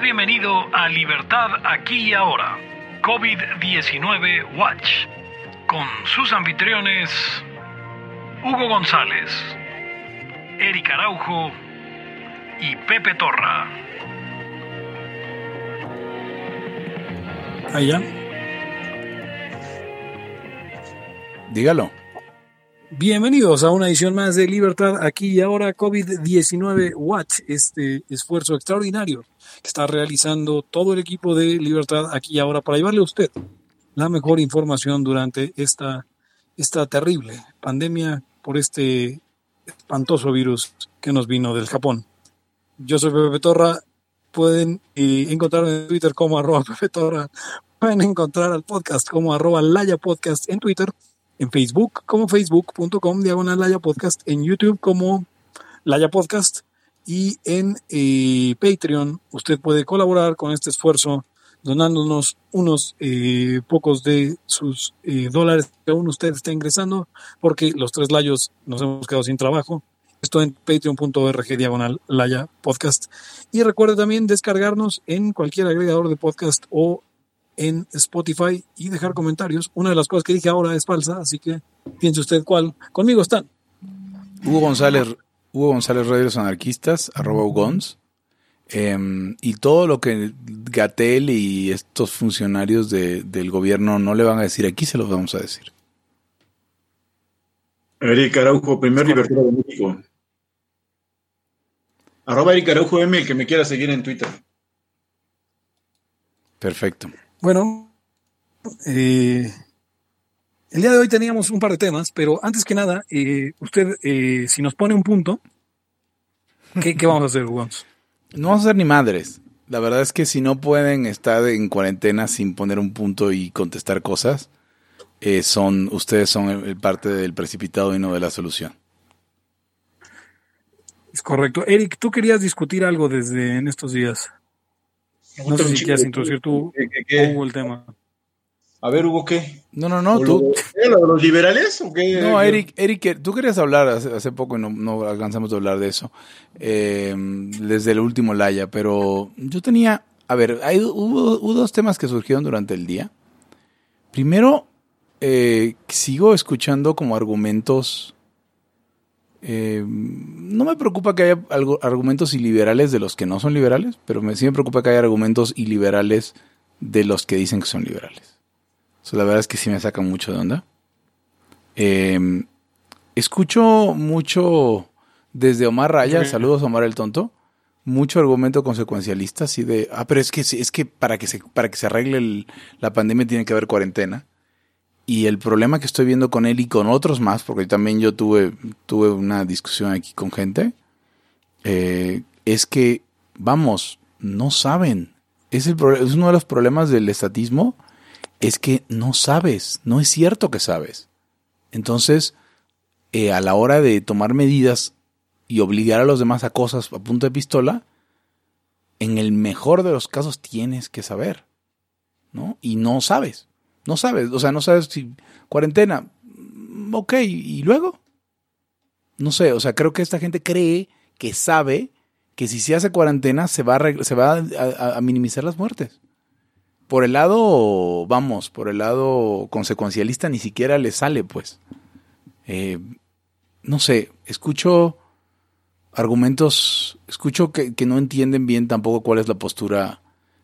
Bienvenido a Libertad aquí y ahora, COVID-19 Watch, con sus anfitriones Hugo González, Eric Araujo y Pepe Torra. Allá. Dígalo. Bienvenidos a una edición más de Libertad aquí y ahora COVID-19 Watch, este esfuerzo extraordinario que está realizando todo el equipo de Libertad aquí y ahora para llevarle a usted la mejor información durante esta, esta terrible pandemia por este espantoso virus que nos vino del Japón. Yo soy Pepe Torra, pueden eh, encontrarme en Twitter como arroba Pepe pueden encontrar al podcast como arroba Laya Podcast en Twitter en Facebook como facebook.com diagonal Laya Podcast, en YouTube como Laya Podcast y en eh, Patreon usted puede colaborar con este esfuerzo donándonos unos eh, pocos de sus eh, dólares que aún usted está ingresando porque los tres layos nos hemos quedado sin trabajo. Esto en patreon.org diagonal Laya Podcast. Y recuerde también descargarnos en cualquier agregador de podcast o en Spotify y dejar comentarios. Una de las cosas que dije ahora es falsa, así que piense usted cuál. Conmigo están. Hugo González, Hugo González Reyes Anarquistas, arroba Ugons. Em, y todo lo que Gatel y estos funcionarios de, del gobierno no le van a decir aquí, se los vamos a decir. Eric Araujo, primer libertario de México. Arroba Eric Araujo M, el que me quiera seguir en Twitter. Perfecto. Bueno, eh, el día de hoy teníamos un par de temas, pero antes que nada, eh, usted, eh, si nos pone un punto, ¿qué, qué vamos a hacer, Ugons? No vamos a hacer ni madres. La verdad es que si no pueden estar en cuarentena sin poner un punto y contestar cosas, eh, son ustedes son el, el parte del precipitado y no de la solución. Es correcto. Eric, tú querías discutir algo desde en estos días. No sé si quieres introducir tú, ¿Qué, qué, qué? Hugo, el tema. A ver, Hugo, ¿qué? No, no, no, ¿O tú. lo- ¿qué, lo de los liberales o qué? No, Eric, Eric, tú querías hablar hace, hace poco y no, no alcanzamos a hablar de eso, eh, desde el último Laya, pero yo tenía, a ver, hay, hubo, hubo dos temas que surgieron durante el día. Primero, eh, sigo escuchando como argumentos, eh, no me preocupa que haya algo- argumentos iliberales de los que no son liberales, pero me, sí me preocupa que haya argumentos iliberales de los que dicen que son liberales. So, la verdad es que sí me sacan mucho de onda. Eh, escucho mucho desde Omar Raya, Ujú. saludos Omar el tonto, mucho argumento consecuencialista, así de, ah, pero es que sí, es que para que se para que se arregle el- la pandemia tiene que haber cuarentena. Y el problema que estoy viendo con él y con otros más, porque también yo tuve tuve una discusión aquí con gente, eh, es que vamos, no saben. Es el es uno de los problemas del estatismo es que no sabes, no es cierto que sabes. Entonces, eh, a la hora de tomar medidas y obligar a los demás a cosas a punta de pistola, en el mejor de los casos tienes que saber, ¿no? Y no sabes, no sabes, o sea, no sabes si cuarentena, mm, ok, y luego, no sé, o sea, creo que esta gente cree que sabe que si se hace cuarentena se va a, se va a- minimizar las muertes por el lado, vamos, por el lado consecuencialista ni siquiera le sale, pues. Eh, no sé, escucho argumentos, escucho que, que no entienden bien tampoco cuál es la postura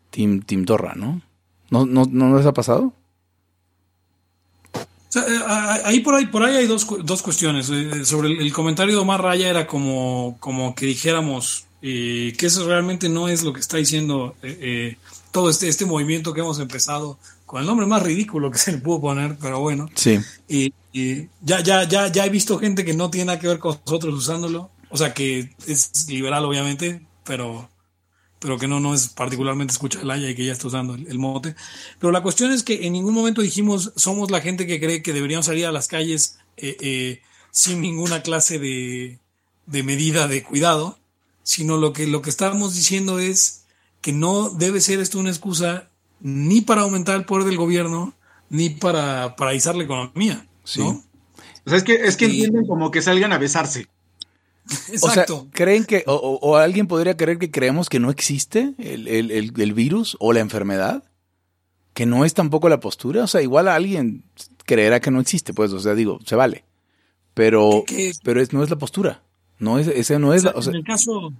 Team, team Torra, ¿no? ¿No, no, ¿No les ha pasado? Sea, eh, ah, ahí por ahí, por ahí hay dos, dos cuestiones. Eh, sobre el, el comentario de Omar Raya era como, como que dijéramos eh, que eso realmente no es lo que está diciendo eh, eh, todo este, este movimiento que hemos empezado con el nombre más ridículo que se le pudo poner, pero bueno. Sí. Y, y ya, ya, ya, ya he visto gente que no tiene nada que ver con nosotros usándolo. O sea, que es liberal, obviamente, pero, pero que no, no es particularmente escucha el haya y que ya está usando el, el mote. Pero la cuestión es que en ningún momento dijimos somos la gente que cree que deberíamos salir a las calles eh, eh, sin ninguna clase de, de medida de cuidado, sino lo que, lo que estamos diciendo es que no debe ser esto una excusa ni para aumentar el poder del gobierno, ni para paralizar la economía. Sí. ¿no? O sea, es que, es que Sí. entienden como que salgan a besarse. Exacto. O sea, ¿creen que, o, o- alguien podría creer que creemos que no existe el, el- el- el virus o la enfermedad? Que no es tampoco la postura. O sea, igual alguien creerá que no existe, pues, o sea, digo, se vale. Pero, que- pero es, no es la postura. No es, ese no es la, o sea, en el caso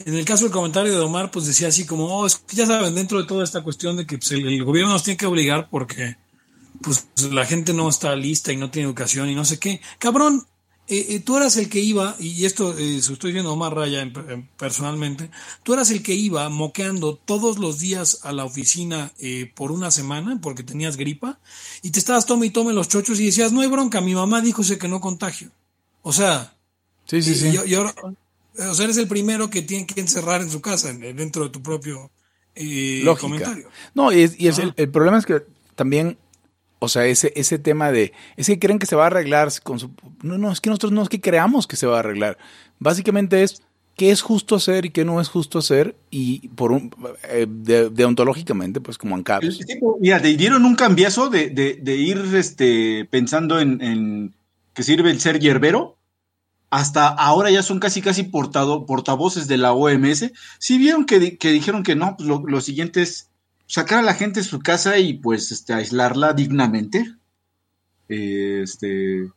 en el caso del comentario de Omar pues decía así como oh, es que ya saben dentro de toda esta cuestión de que pues, el, el gobierno nos tiene que obligar porque pues la gente no está lista y no tiene educación y no sé qué cabrón eh, eh, tú eras el que iba y esto eh, se estoy diciendo Omar Raya en- en- personalmente tú eras el que iba moqueando todos los días a la oficina eh, por una semana porque tenías gripa y te estabas tome y tome los chochos y decías no hay bronca mi mamá dijo que no contagio o sea sí, sí, sí. y, y ahora, o sea, eres el primero que tiene que encerrar en su casa, en- dentro de tu propio eh, comentario. No, y, es- y es Ajá. el, el problema es que también, o sea, ese, ese tema de, es que creen que se va a arreglar con su... No, no, es que nosotros no es que creamos que se va a arreglar. Básicamente es qué es justo hacer y qué no es justo hacer y por un, eh, de- deontológicamente, pues como ANCAP. El tipo, mira, dieron un cambiazo de, de- ir este, pensando en, en que sirve el ser hierbero. Hasta ahora ya son casi casi portado, portavoces de la OMS. Si vieron que, que dijeron que no, pues lo, lo siguiente es sacar a la gente de su casa y pues este, aislarla dignamente. Este,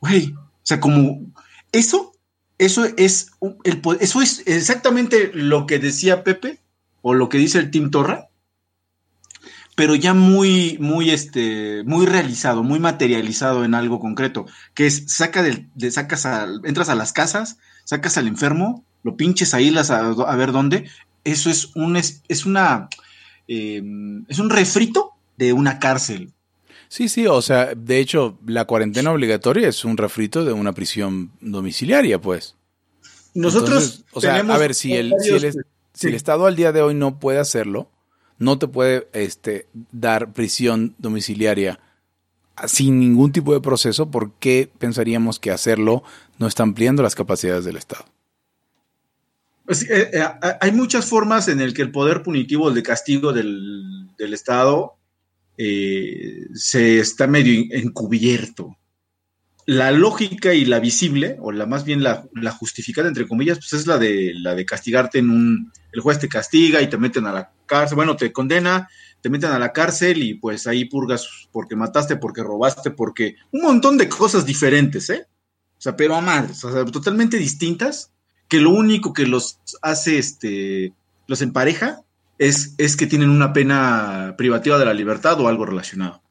güey, o sea, como eso, eso es, el, eso es exactamente lo que decía Pepe o lo que dice el Team Torra pero ya muy, muy, este, muy realizado, muy materializado en algo concreto, que es saca del, de, sacas entras a las casas, sacas al enfermo, lo pinches ahí las a, a ver dónde, eso es un, es, es una, eh, es un refrito de una cárcel. Sí, sí, o sea, de hecho, la cuarentena obligatoria es un refrito de una prisión domiciliaria, pues. Nosotros, Entonces, o sea, tenemos a ver, si el, si, el, si. Estado al día de hoy no puede hacerlo, no te puede este, dar prisión domiciliaria sin ningún tipo de proceso, ¿por qué pensaríamos que hacerlo no está ampliando las capacidades del Estado? Pues, eh, eh, hay muchas formas en el que el poder punitivo, el de castigo del, del Estado, eh, se está medio encubierto. La lógica y la visible, o la más bien la, la justificada, entre comillas, pues es la de la de castigarte en un. El juez te castiga y te meten a la cárcel, bueno, te condena, te meten a la cárcel y pues ahí purgas porque mataste, porque robaste, porque. un montón de cosas diferentes, ¿eh? O sea, pero a madres, o sea, totalmente distintas que lo único que los hace, este, los empareja es, es que tienen una pena privativa de la libertad o algo relacionado.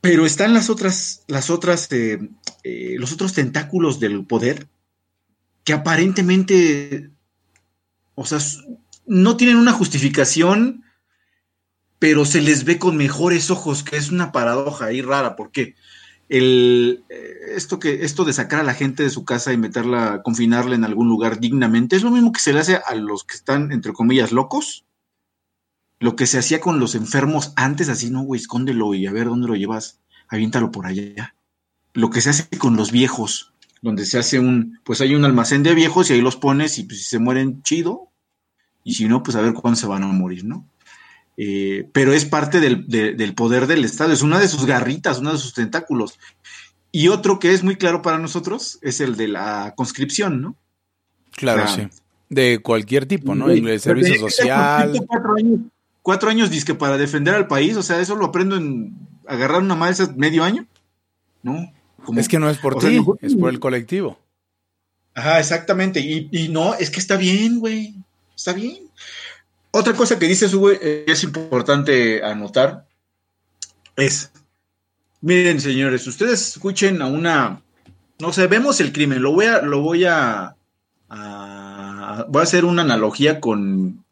Pero están las otras, las otras, eh, eh, los otros tentáculos del poder que aparentemente, o sea, no tienen una justificación, pero se les ve con mejores ojos, que es una paradoja ahí rara, porque el, eh, esto, que, esto de sacar a la gente de su casa y meterla, confinarla en algún lugar dignamente, es lo mismo que se le hace a los que están, entre comillas, locos. Lo que se hacía con los enfermos antes, así, no, güey, escóndelo y a ver dónde lo llevas, aviéntalo por allá. Lo que se hace con los viejos, donde se hace un, pues hay un almacén de viejos y ahí los pones y pues, si se mueren, chido. Y si no, pues a ver cuándo se van a morir, ¿no? Eh, pero es parte del, de- del poder del Estado, es una de sus garritas, uno de sus tentáculos. Y otro que es muy claro para nosotros es el de la conscripción, ¿no? Claro, sí. De cualquier tipo, ¿no? El servicio social. Cuatro años, cuatro años disque para defender al país, o sea, eso lo aprendo en agarrar una malsa medio año, ¿no? Como- Es que no es por sea, ti, es por el colectivo. Ajá, exactamente. Y, y no, es que está bien, güey. Está bien. Otra cosa que dices, eh, es importante anotar, es, miren, señores, ustedes escuchen a una, no sé, vemos el crimen, lo voy a, lo voy a, a- voy a hacer una analogía con,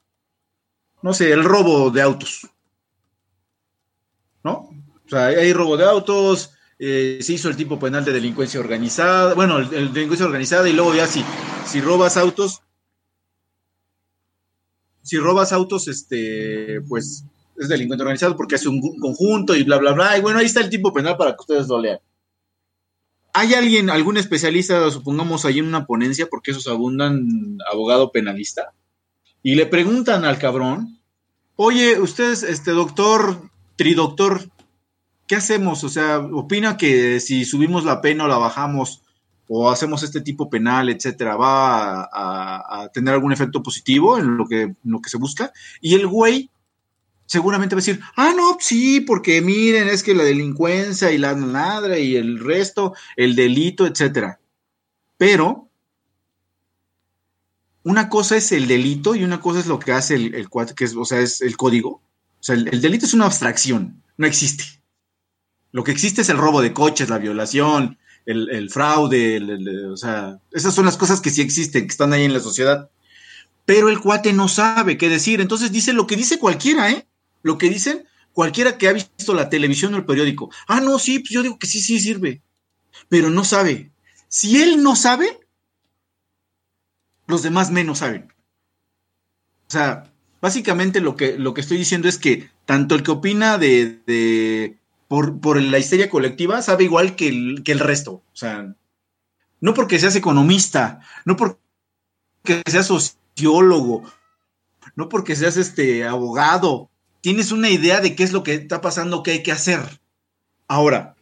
no sé, el robo de autos. ¿No? O sea, hay robo de autos, eh, se hizo el tipo penal de delincuencia organizada, bueno, el, el delincuencia organizada y luego ya si, si robas autos, si robas autos, este, pues es delincuente organizado porque hace un conjunto y bla, bla, bla. Y bueno, ahí está el tipo penal para que ustedes lo lean. ¿Hay alguien, algún especialista, supongamos, ahí en una ponencia, porque esos abundan, abogado penalista? Y le preguntan al cabrón, oye, ustedes, este doctor, tridoctor, ¿qué hacemos? O sea, opina que si subimos la pena o la bajamos, o hacemos este tipo penal, etcétera, va a, tener algún efecto positivo en lo que, lo que se busca. Y el güey seguramente va a decir, ah, no, sí, porque miren, es que la delincuencia y la madre y el resto, el delito, etcétera. Pero una cosa es el delito y una cosa es lo que hace el, el que es, o sea, es el código. O sea, el, delito es una abstracción, no existe. Lo que existe es el robo de coches, la violación, el, fraude, o sea, esas son las cosas que sí existen, que están ahí en la sociedad. Pero el cuate no sabe qué decir, entonces dice lo que dice cualquiera, ¿eh? Lo que dicen cualquiera que ha visto la televisión o el periódico. Ah, no, sí, pues yo digo que sí, sí sirve. Pero no sabe. Si él no sabe, los demás menos saben. O sea, básicamente lo que, lo que estoy diciendo es que tanto el que opina de, por, la histeria colectiva sabe igual que el, que el resto. O sea, no porque seas economista, no porque seas sociólogo, no porque seas este abogado, tienes una idea de qué es lo que está pasando, qué hay que hacer. Ahora,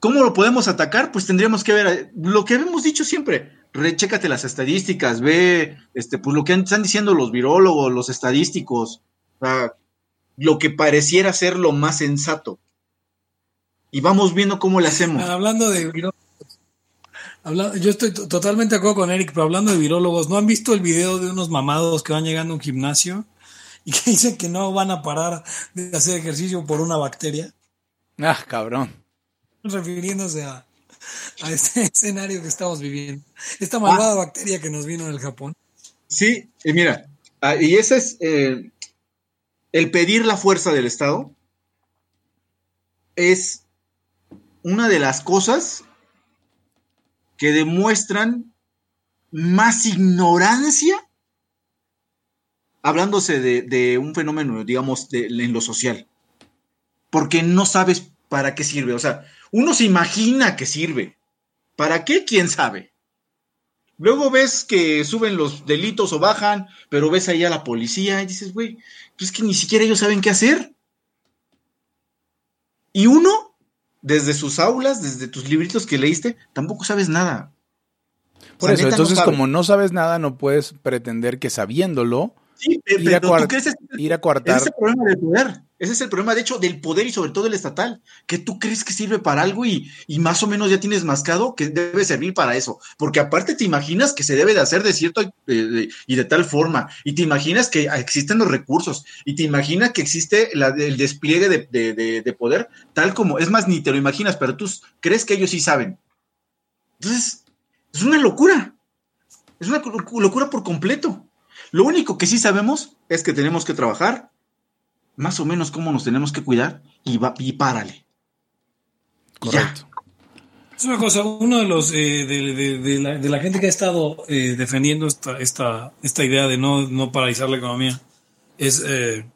¿cómo lo podemos atacar? Pues tendríamos que ver lo que hemos dicho siempre. Rechécate las estadísticas, ve este, pues lo que están diciendo los virólogos, los estadísticos, lo que pareciera ser lo más sensato. Y vamos viendo cómo le hacemos. Hablando de virólogos, yo estoy totalmente de acuerdo con Eric, pero hablando de virólogos, ¿no han visto el video de unos mamados que van llegando a un gimnasio y que dicen que no van a parar de hacer ejercicio por una bacteria. Ah, cabrón. Refiriéndose a, este escenario que estamos viviendo. Esta malvada ah. bacteria que nos vino del Japón. Sí, y mira, ah, y ese es eh, el pedir la fuerza del Estado. Es una de las cosas que demuestran más ignorancia hablándose de, un fenómeno, digamos, en lo social, porque no sabes para qué sirve. O sea, uno se imagina que sirve. ¿Para qué? ¿Quién sabe? Luego ves que suben los delitos o bajan, pero ves ahí a la policía y dices, güey, pues es que ni siquiera ellos saben qué hacer. Y uno, desde sus aulas, desde tus libritos que leíste, tampoco sabes nada. Por eso, entonces como no sabes nada, no puedes pretender que sabiéndolo Sí, pero ir a, tú crees ir a coartar. Ese es el problema del poder. Ese es el problema, de hecho, del poder y sobre todo el estatal. Que tú crees que sirve para algo y, más o menos ya tienes mascado que debe servir para eso. Porque aparte te imaginas que se debe de hacer de cierto eh, y de tal forma. Y te imaginas que existen los recursos. Y te imaginas que existe el despliegue de, poder tal como. Es más, ni te lo imaginas, pero tú crees que ellos sí saben. Entonces, es una locura. Es una locura por completo. Lo único que sí sabemos es que tenemos que trabajar, más o menos cómo nos tenemos que cuidar y, va, y párale. Correcto. Es una cosa, uno de los eh, de, la, gente que ha estado eh, defendiendo esta, esta, esta idea de no, no paralizar la economía es eh,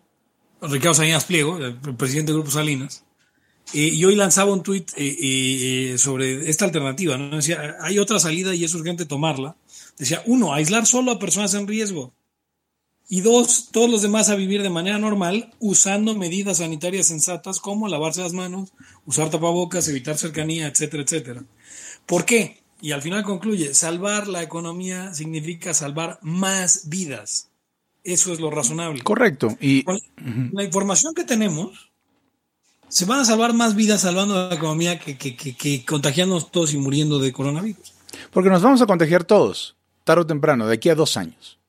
Ricardo Salinas Pliego, el presidente del Grupo Salinas. y hoy lanzaba un tuit sobre esta alternativa. ¿no? Decía, hay otra salida y es urgente tomarla. Decía, uno, aislar solo a personas en riesgo. Y dos, todos los demás a vivir de manera normal usando medidas sanitarias sensatas como lavarse las manos, usar tapabocas, evitar cercanía, etcétera, etcétera. ¿Por qué? Y al final concluye, salvar la economía significa salvar más vidas. Eso es lo razonable. Correcto. Y la información que tenemos, se van a salvar más vidas salvando la economía que, que, que contagiándonos todos y muriendo de coronavirus. Porque nos vamos a contagiar todos, tarde o temprano, de aquí a dos años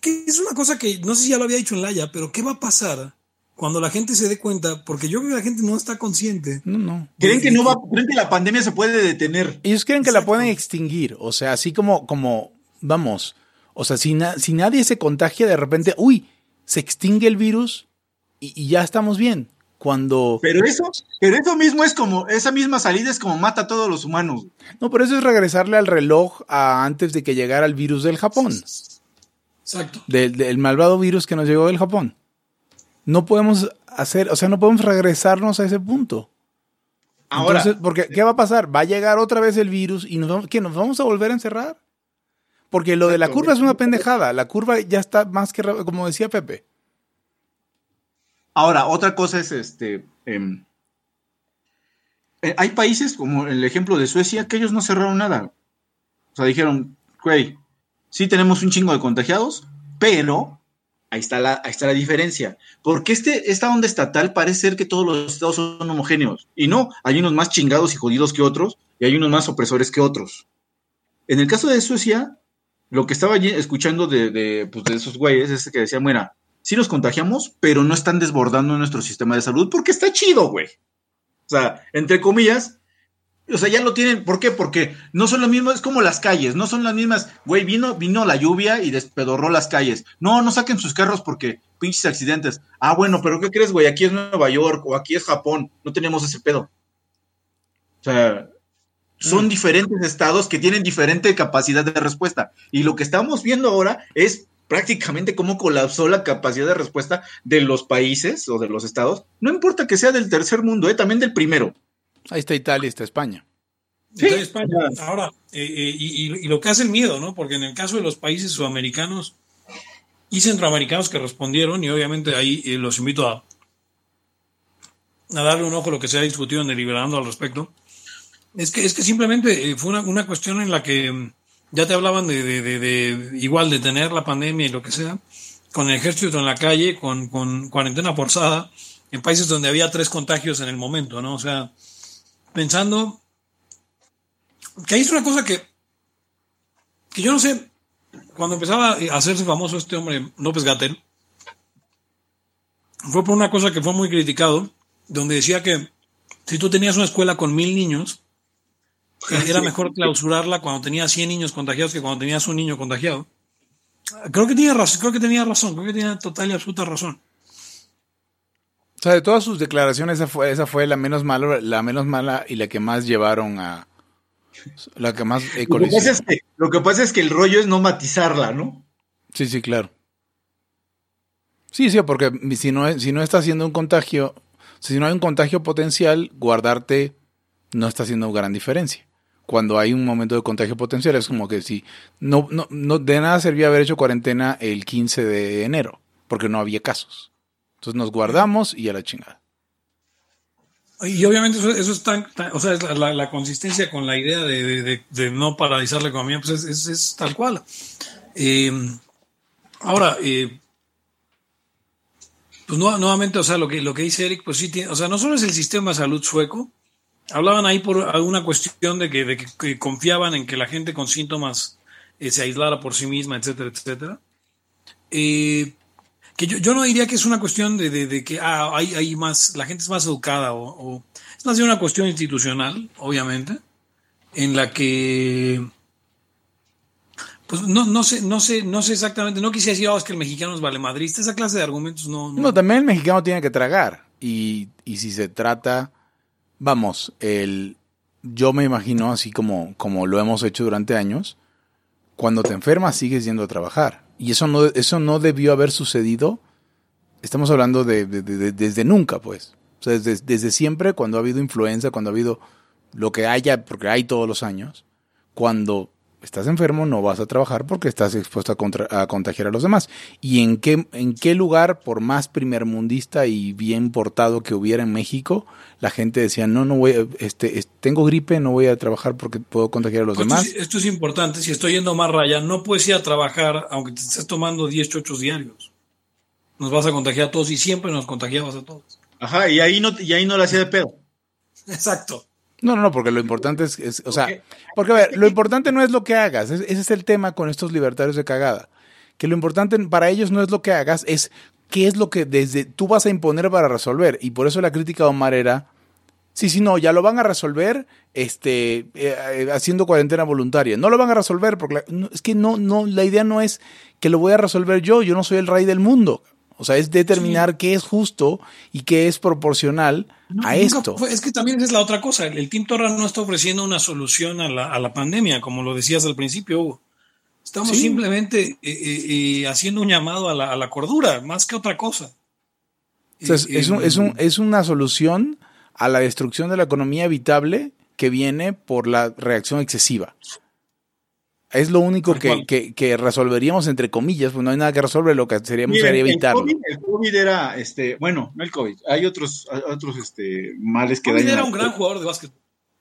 que es una cosa que no sé si ya lo había dicho en Laia, pero ¿qué va a pasar cuando la gente se dé cuenta? Porque yo creo que la gente no está consciente. No, no. Creen que no va, creen que la pandemia se puede detener. Ellos creen que la pueden extinguir. O sea, así como, como, vamos. O sea, si, si nadie se contagia, de repente, uy, se extingue el virus y, ya estamos bien. Cuando. Pero eso, pero eso mismo es como, esa misma salida es como mata a todos los humanos. No, pero eso es regresarle al reloj a antes de que llegara el virus del Japón. Exacto. Del, malvado virus que nos llegó del Japón. No podemos hacer, o sea, no podemos regresarnos a ese punto. Ahora, Entonces, porque ¿qué va a pasar? Va a llegar otra vez el virus y nos vamos, ¿qué, nos vamos a volver a encerrar. Porque lo de la curva es una pendejada. La curva ya está más que, como decía Pepe. Ahora, otra cosa es este. Em, eh, hay países, como el ejemplo de Suecia, que ellos no cerraron nada. O sea, dijeron, güey, sí tenemos un chingo de contagiados, pero ahí está la, ahí está la diferencia. Porque este, esta onda estatal parece ser que todos los estados son homogéneos. Y no, hay unos más chingados y jodidos que otros, y hay unos más opresores que otros. En el caso de Suecia, lo que estaba escuchando de, de, pues de esos güeyes es que decían, bueno, sí nos contagiamos, pero no están desbordando nuestro sistema de salud porque está chido, güey. O sea, entre comillas, o sea, ya lo tienen. ¿Por qué? Porque no son lo mismo, es como las calles, no son las mismas. Güey, vino, vino la lluvia y despedorró las calles. No, no saquen sus carros porque pinches accidentes. Ah, bueno, pero ¿qué crees, güey? Aquí es Nueva York o aquí es Japón. No tenemos ese pedo. O sea, son mm. diferentes estados que tienen diferente capacidad de respuesta. Y lo que estamos viendo ahora es prácticamente cómo colapsó la capacidad de respuesta de los países o de los estados. No importa que sea del tercer mundo, ¿eh? también del primero. Ahí está Italia, está España. Sí. Está España. Ahora, eh, eh, y, lo que hace el miedo, ¿no? Porque en el caso de los países sudamericanos y centroamericanos que respondieron, y obviamente ahí eh, los invito a, a darle un ojo a lo que se ha discutido en Deliberando al respecto, es que, es que simplemente eh, fue una, una, cuestión en la que mm, ya te hablaban de, de, de, igual de tener la pandemia y lo que sea, con el ejército en la calle, con, con cuarentena forzada, en países donde había tres contagios en el momento, ¿no? O sea, pensando que ahí es una cosa que, que yo no sé, cuando empezaba a hacerse famoso este hombre, López Gatel, fue por una cosa que fue muy criticado, donde decía que si tú tenías una escuela con mil niños, era mejor clausurarla cuando tenías 100 niños contagiados que cuando tenías un niño contagiado. Creo que tenía razón, creo que tenía razón, creo que tenía total y absoluta razón. O sea, de todas sus declaraciones, esa fue, esa fue la menos mala, la menos mala y la que más llevaron a la que más lo, que pasa es que, lo que pasa es que el rollo es no matizarla, ¿no? Sí, sí, claro. Sí, sí, porque si no, si no está haciendo un contagio, si no hay un contagio potencial, guardarte no está haciendo gran diferencia cuando hay un momento de contagio potencial. Es como que si no, no, no de nada servía haber hecho cuarentena el 15 de enero, porque no había casos. Entonces nos guardamos y a la chingada. Y obviamente eso, es tan, o sea, la, consistencia con la idea de, no paralizar la economía, pues es, tal cual. Eh, ahora, eh, pues nuevamente, o sea, lo que, lo que dice Eric, pues sí tiene, o sea, no solo es el sistema de salud sueco, Hablaban ahí por alguna cuestión de que, de que, confiaban en que la gente con síntomas eh, se aislara por sí misma, etcétera, etcétera. Eh, que yo, yo, no diría que es una cuestión de, de, que ah, hay, hay, más, la gente es más educada o, es más bien una cuestión institucional, obviamente, en la que pues no, no sé, no sé, no sé exactamente, no quisiera decir, oh, que el mexicano es valemadrista, esa clase de argumentos no, no. No, también el mexicano tiene que tragar. Y, y si se trata vamos, el, yo me imagino así como, como lo hemos hecho durante años, cuando te enfermas sigues yendo a trabajar. Y eso no, eso no debió haber sucedido. Estamos hablando de, desde nunca, pues. O sea, desde, desde, siempre, cuando ha habido influenza, cuando ha habido lo que haya, porque hay todos los años, cuando estás enfermo, no vas a trabajar porque estás expuesto a, contagiar a los demás. ¿Y en qué, en qué lugar, por más primermundista y bien portado que hubiera en México, la gente decía, no, no voy, este, tengo gripe, no voy a trabajar porque puedo contagiar a los pues demás? Esto es, importante, si estoy yendo más raya, no puedes ir a trabajar aunque te estés tomando 10 chochos diarios. Nos vas a contagiar a todos y siempre nos contagiabas a todos. Ajá, y ahí no, y ahí no le hacía de pedo. Exacto. No, no, no, porque lo importante es, o sea, porque a ver, lo importante no es lo que hagas, ese es el tema con estos libertarios de cagada, que lo importante para ellos no es lo que hagas, es qué es lo que desde tú vas a imponer para resolver, y por eso la crítica de Omar era, sí, sí, no, ya lo van a resolver, este, eh, haciendo cuarentena voluntaria, no lo van a resolver porque es que no, no, la idea no es que lo voy a resolver yo, yo no soy el rey del mundo, o sea, es determinar qué es justo y qué es proporcional a esto. es que también es la otra cosa. El Team Torra no está ofreciendo una solución a la, a la pandemia, como lo decías al principio, Hugo. Estamos simplemente eh, eh, eh, haciendo un llamado a la, a la, cordura, más que otra cosa. es, es, un, es, un, es una solución a la destrucción de la economía evitable que viene por la reacción excesiva. Es lo único que, que, que resolveríamos entre comillas, pues no hay nada que resolver, lo que seríamos Miren, sería el, evitarlo. COVID, el COVID era, este, bueno, no el COVID, hay otros, hay otros este, males que dañan, era al un gran jugador de básquet.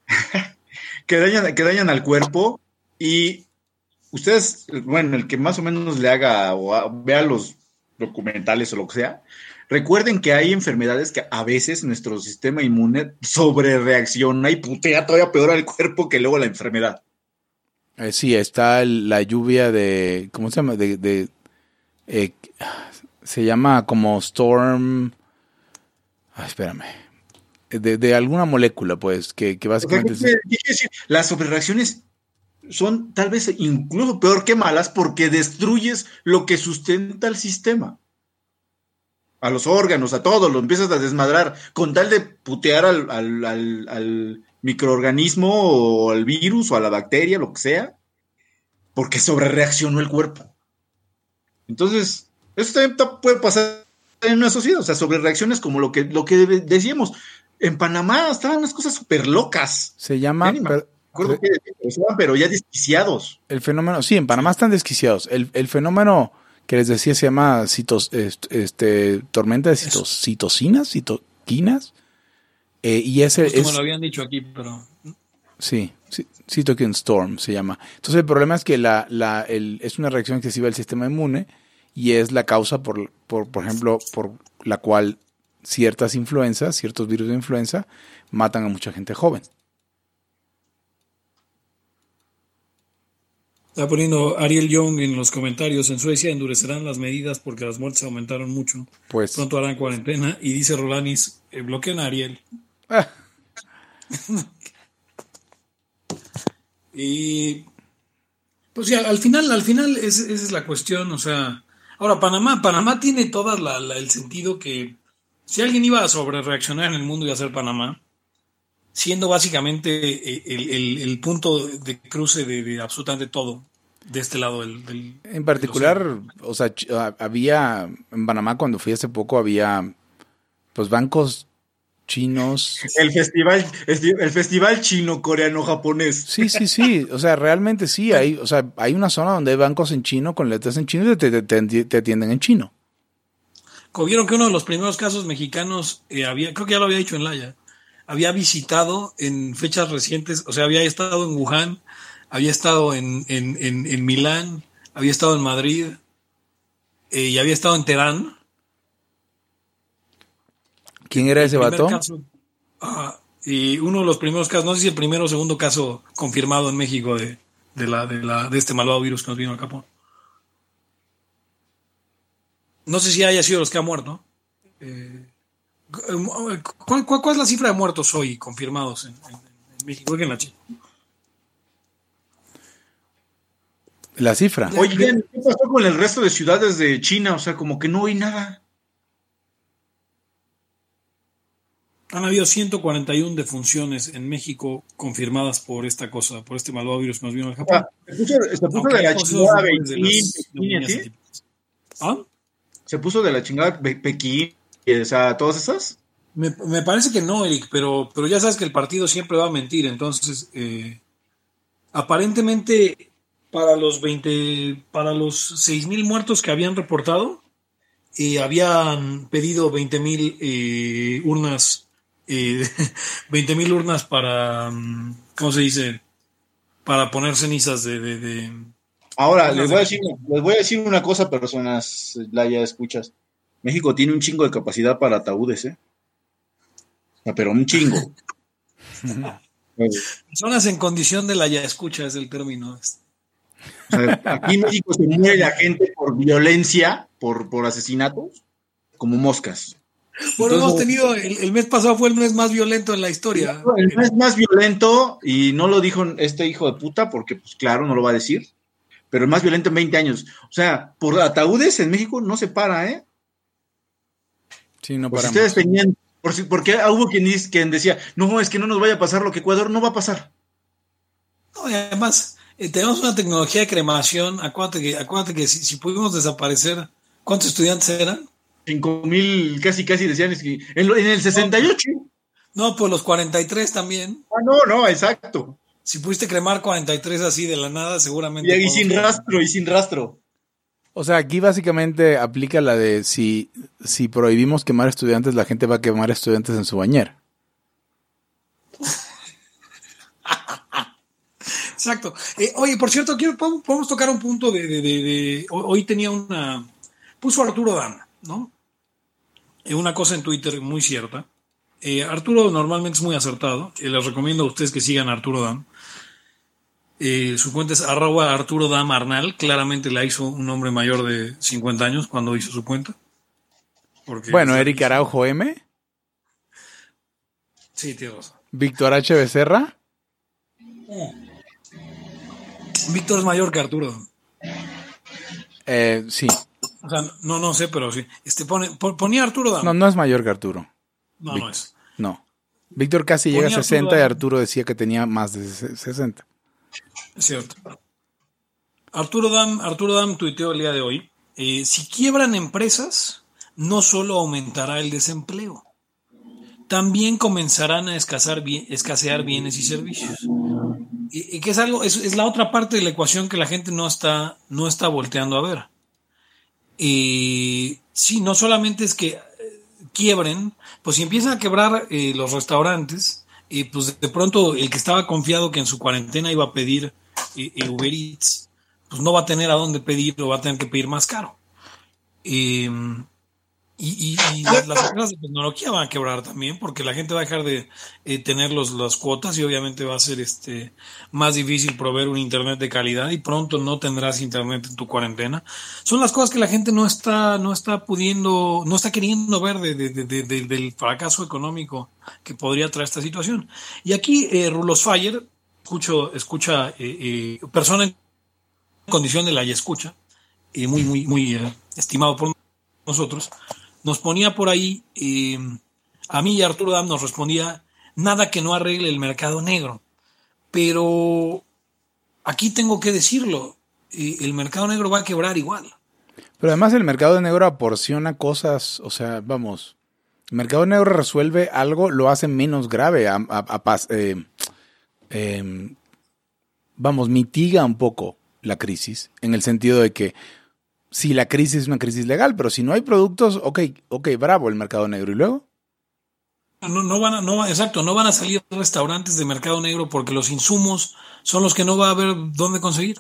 que, dañan, que dañan al cuerpo y ustedes, bueno, el que más o menos le haga o a- vea los documentales o lo que sea, recuerden que hay enfermedades que a veces nuestro sistema inmune sobre reacciona y putea todavía peor al cuerpo que luego la enfermedad. Eh, sí, está el- la lluvia de, ¿cómo se llama? De, de eh, se llama como storm, ay, espérame, de, de alguna molécula, pues, que, que O sea, básicamente... ¿qué es- decir? Las sobrereacciones son tal vez incluso peor que malas porque destruyes lo que sustenta el sistema. A los órganos, a todo, lo empiezas a desmadrar con tal de putear al, al- al- al microorganismo o al virus o a la bacteria, lo que sea, porque sobrereaccionó el cuerpo. Entonces, eso también ta- puede pasar en una sociedad, o sea, sobrereacciones como lo que, lo que decíamos. En Panamá estaban unas cosas súper locas. se llama... Per- estaban, pero ya desquiciados. El fenómeno, sí, en Panamá están desquiciados. El, el fenómeno que les decía se llama citos, est- este, tormenta de citos, citocinas, citoquinas. Eh, y ese Justo es, me lo habían dicho aquí, pero sí, sí, cytokine storm se llama. Entonces el problema es que la, la, el, es una reacción excesiva del sistema inmune y es la causa por, por, por ejemplo, por la cual ciertas influencias, ciertos virus de influenza matan a mucha gente joven. está poniendo Ariel Young en los comentarios. En Suecia endurecerán las medidas porque las muertes aumentaron mucho. Pues, Pronto harán cuarentena. Y dice Rolanis, eh, bloqueen a Ariel. Y pues ya, al final, al final es- esa es la cuestión, o sea, ahora Panamá, Panamá tiene todo el sentido que si alguien iba a sobrereaccionar en el mundo iba a ser Panamá, siendo básicamente eh, el, el- punto de cruce de, absolutamente todo de este lado del... del- En particular, o sea, ah, había en Panamá cuando fui hace poco había pues bancos chinos. El festival, el festival chino-coreano-japonés. Sí, sí, sí, o sea, realmente sí, hay, o sea, hay una zona donde hay bancos en chino con letras en chino y te, te, te- te atienden en chino. Vieron que uno de los primeros casos mexicanos eh, había, creo que ya lo había dicho en Laya, había visitado en fechas recientes, o sea, había estado en Wuhan, había estado en, en, en, en Milán, había estado en Madrid eh, y había estado en Teherán. ¿Quién era ese vato? caso. Y uno de los primeros casos, no sé si el primero o segundo caso confirmado en México de, de, la, de, la, de este malvado virus que nos vino al Japón. No sé si haya sido los que han muerto. Eh, ¿cuál, cuál, cuál es la cifra de muertos hoy confirmados en, en, en México? En la China? La cifra. Oigan, ¿qué pasó con el resto de ciudades de China? O sea, como que no hay nada. Han habido 141 defunciones en México confirmadas por esta cosa, por este malvado virus que nos vino al Japón. Ah, se puso, se puso de la chingada Pekín así. atípicas. ¿Ah? Se puso de la chingada Pekín, y, o sea, todas esas. Me, me parece que no, Eric, pero, pero ya sabes que el partido siempre va a mentir. Entonces, eh, aparentemente, para los 20, para los 6.000 muertos que habían reportado, eh, habían pedido 20.000 eh, urnas, eh, 20.000 urnas para, mm, ¿cómo se dice? Para poner cenizas de... de- de- Ahora, les voy, a decir, les voy a decir una cosa, personas, la ya escuchas. México tiene un chingo de capacidad para ataúdes, ¿eh? Pero un chingo. Personas en condición de la ya escucha es el término. O sea, aquí en México se muere la gente por violencia, por, por asesinatos, como moscas. Bueno, hemos tenido, el, el mes pasado fue el mes más violento en la historia. El mes más violento, y no lo dijo este hijo de puta, porque pues claro, no lo va a decir, pero el más violento en 20 años. O sea, por ataúdes en México no se para, ¿eh? Sí, no paramos. ustedes tenían, por si, porque hubo quien decía, no, es que no nos vaya a pasar lo que Ecuador no va a pasar. No, y además, eh, tenemos una tecnología de cremación. Acuérdate que, acuérdate que si, si pudimos desaparecer, ¿cuántos estudiantes eran? Cinco mil, casi, casi decían, es que en, en el 68. No, pues los 43 también. Ah, no, no, exacto. Si pudiste cremar 43 así de la nada, seguramente. Y, y sin rastro, y sin rastro. O sea, aquí básicamente aplica la de si, si prohibimos quemar estudiantes, la gente va a quemar estudiantes en su bañera. Exacto. Eh, oye, por cierto, quiero, podemos tocar un punto de, de, de, Hoy tenía una... Puso Arturo Dana, ¿no? Eh, una cosa en Twitter muy cierta. Eh, Arturo normalmente es muy acertado. les recomiendo a ustedes que sigan a Arturo Dan. su cuenta es arroba Arturo Dam Arnal. Claramente la hizo un hombre mayor de 50 años cuando hizo su cuenta. bueno, Eric Araujo M. Sí, tío. Víctor H. Becerra. Víctor es mayor que Arturo. Eh, sí. O sea, no, no sé, pero sí. Este pone, ponía Arturo Dam. No, no es mayor que Arturo. No, no es. No. Víctor casi llega a 60 y Arturo decía que tenía más de 60. Es cierto. Arturo Dam, Arturo Dam tuiteó el día de hoy. Eh, si quiebran empresas, no solo aumentará el desempleo, también comenzarán a escasear, escasear bienes y servicios. Y, que es algo, es, la otra parte de la ecuación que la gente no está, no está volteando a ver. Y sí, no solamente es que eh, quiebren, pues si empiezan a quebrar eh, los restaurantes, y pues de pronto el que estaba confiado que en su cuarentena iba a pedir eh, Uber Eats, pues no va a tener a dónde pedir, lo va a tener que pedir más caro. Y, las, empresas de tecnología van a quebrar también porque la gente va a dejar de eh, tener los, las cuotas y obviamente va a ser este más difícil proveer un internet de calidad y pronto no tendrás internet en tu cuarentena. Son las cosas que la gente no está, no está pudiendo, no está queriendo ver de, del fracaso económico que podría traer esta situación. Y aquí eh, Rulos Fire, escucho, escucha, eh, eh, persona en condición de la y escucha, muy, muy, muy estimado por nosotros, nos ponía por ahí, eh, a mí y Arturo Dam nos respondía, nada que no arregle el mercado negro. Pero aquí tengo que decirlo, eh, el mercado negro va a quebrar igual. Pero además el mercado negro aporciona cosas, o sea, vamos, el mercado negro resuelve algo, lo hace menos grave, a, eh, em, vamos, mitiga un poco la crisis, en el sentido de que si la crisis es una crisis legal, pero si no hay productos, ok, ok, bravo el mercado negro. ¿Y luego? No, no van a, no, exacto, no van a salir restaurantes de mercado negro porque los insumos son los que no va a haber dónde conseguir.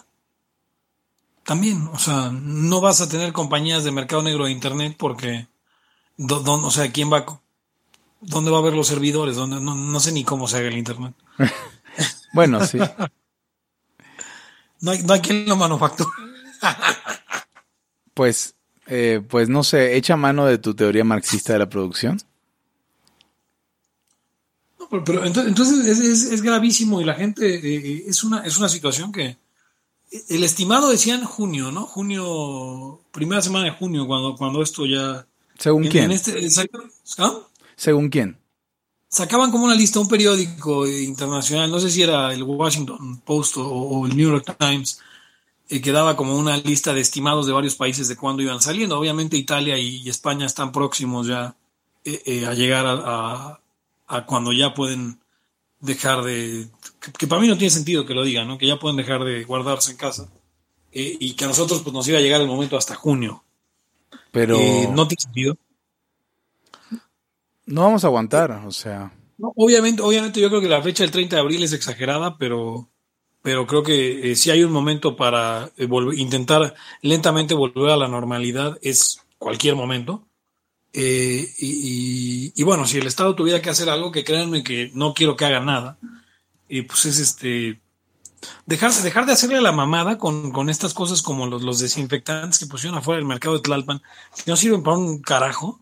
También, o sea, no vas a tener compañías de mercado negro de internet porque, o sea, ¿quién va, dónde va a haber los servidores? ¿Dónde, no, no sé ni cómo se haga el internet. bueno, sí. no, hay, no hay quien lo manufacture. Pues, eh, pues no sé, echa mano de tu teoría marxista de la producción. No, pero, entonces, es, gravísimo y la gente eh, eh, es una es una situación que el estimado decían junio, ¿no? Junio, primera semana de junio, cuando, cuando esto ya. ¿Según quién? Este, ¿ah? ¿Según quién? Sacaban como una lista un periódico internacional, no sé si era el Washington Post o el New York Times, eh, quedaba como una lista de estimados de varios países de cuándo iban saliendo. Obviamente Italia y, España están próximos ya eh, eh, a llegar a, cuando ya pueden dejar de... Que, para mí no tiene sentido que lo digan, ¿no? Que ya pueden dejar de guardarse en casa. y que a nosotros pues, nos iba a llegar el momento hasta junio. Pero... no tiene sentido. No vamos a aguantar, o sea... obviamente, obviamente yo creo que la fecha del 30 de abril es exagerada, pero pero creo que eh, si hay un momento para eh, intentar lentamente volver a la normalidad, es cualquier momento. Eh, y, bueno, si el Estado tuviera que hacer algo, que créanme que no quiero que haga nada, pues es este dejar, dejar de hacerle la mamada con, estas cosas como los, los, desinfectantes que pusieron afuera del mercado de Tlalpan, que no sirven para un carajo.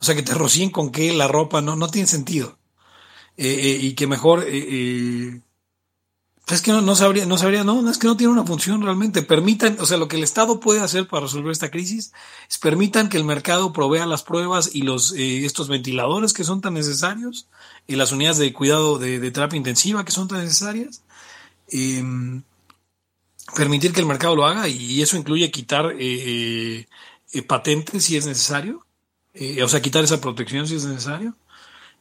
O sea, que te rocíen con qué la ropa, no, no tiene sentido. y que mejor es que no, sabría, no sabría, no, es que no tiene una función realmente. Permitan, o sea, lo que el Estado puede hacer para resolver esta crisis es permitan que el mercado provea las pruebas y los eh, estos ventiladores que son tan necesarios y las unidades de cuidado de, terapia intensiva que son tan necesarias. Em, permitir que el mercado lo haga y eso incluye quitar eh, eh, patentes si es necesario, o sea, quitar esa protección si es necesario.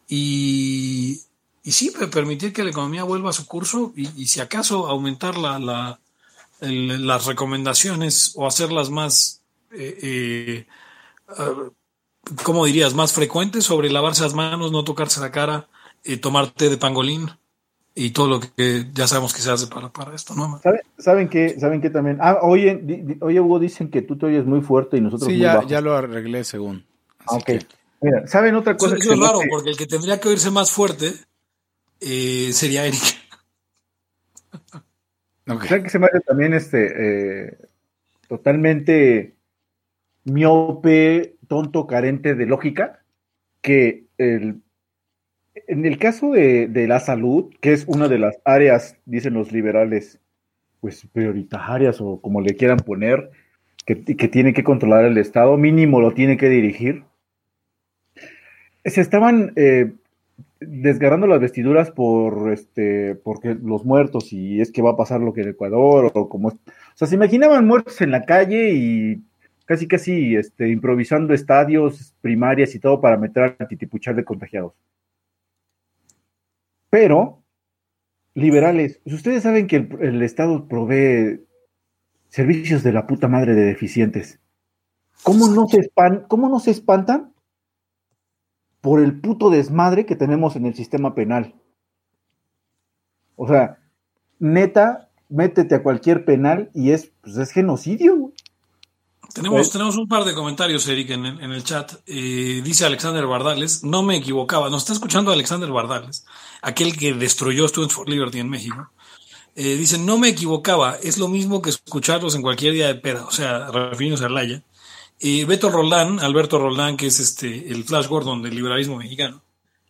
Y, y sí, permitir que la economía vuelva a su curso y, si acaso aumentar la, la las recomendaciones o hacerlas más, eh, eh, ah, ¿cómo dirías?, más frecuentes sobre lavarse las manos, no tocarse la cara, eh, tomar té de pangolín y todo lo que ya sabemos que se hace para, para esto, ¿no? ¿Saben, que ¿Saben que también? Ah, oye, oye, Hugo, dicen que tú te oyes muy fuerte y nosotros sí, ya, ya lo arreglé según. Ah, ok. Mira, ¿saben otra cosa? Eso, es raro, porque el que tendría que oírse más fuerte eh, sería Eric. Okay. que se me hace también este eh, totalmente miope, tonto, carente de lógica? Que el, en el caso de, la salud, que es una de las áreas, dicen los liberales, pues prioritarias o como le quieran poner, que, que tiene que controlar el Estado, mínimo lo tiene que dirigir. Se estaban eh, desgarrando las vestiduras por este porque los muertos y es que va a pasar lo que en Ecuador o como o sea se imaginaban muertos en la calle y casi casi este improvisando estadios primarias y todo para meter al titipuchar de contagiados. Pero liberales ustedes saben que el, estado provee servicios de la puta madre de deficientes. Cómo no se cómo no se espantan por el puto desmadre que tenemos en el sistema penal. O sea, neta, métete a cualquier penal y es, pues es genocidio. Tenemos, tenemos un par de comentarios, Eric, en, el chat. Eh, dice Alexander Bardales, no me equivocaba, nos está escuchando Alexander Bardales, aquel que destruyó Students for Liberty en México. Eh, dice, no me equivocaba, es lo mismo que escucharlos en cualquier día de peda, o sea, refiriéndose a Laya. Y Beto Roldán, Alberto Roldán, que es este el Flash Gordon del liberalismo mexicano,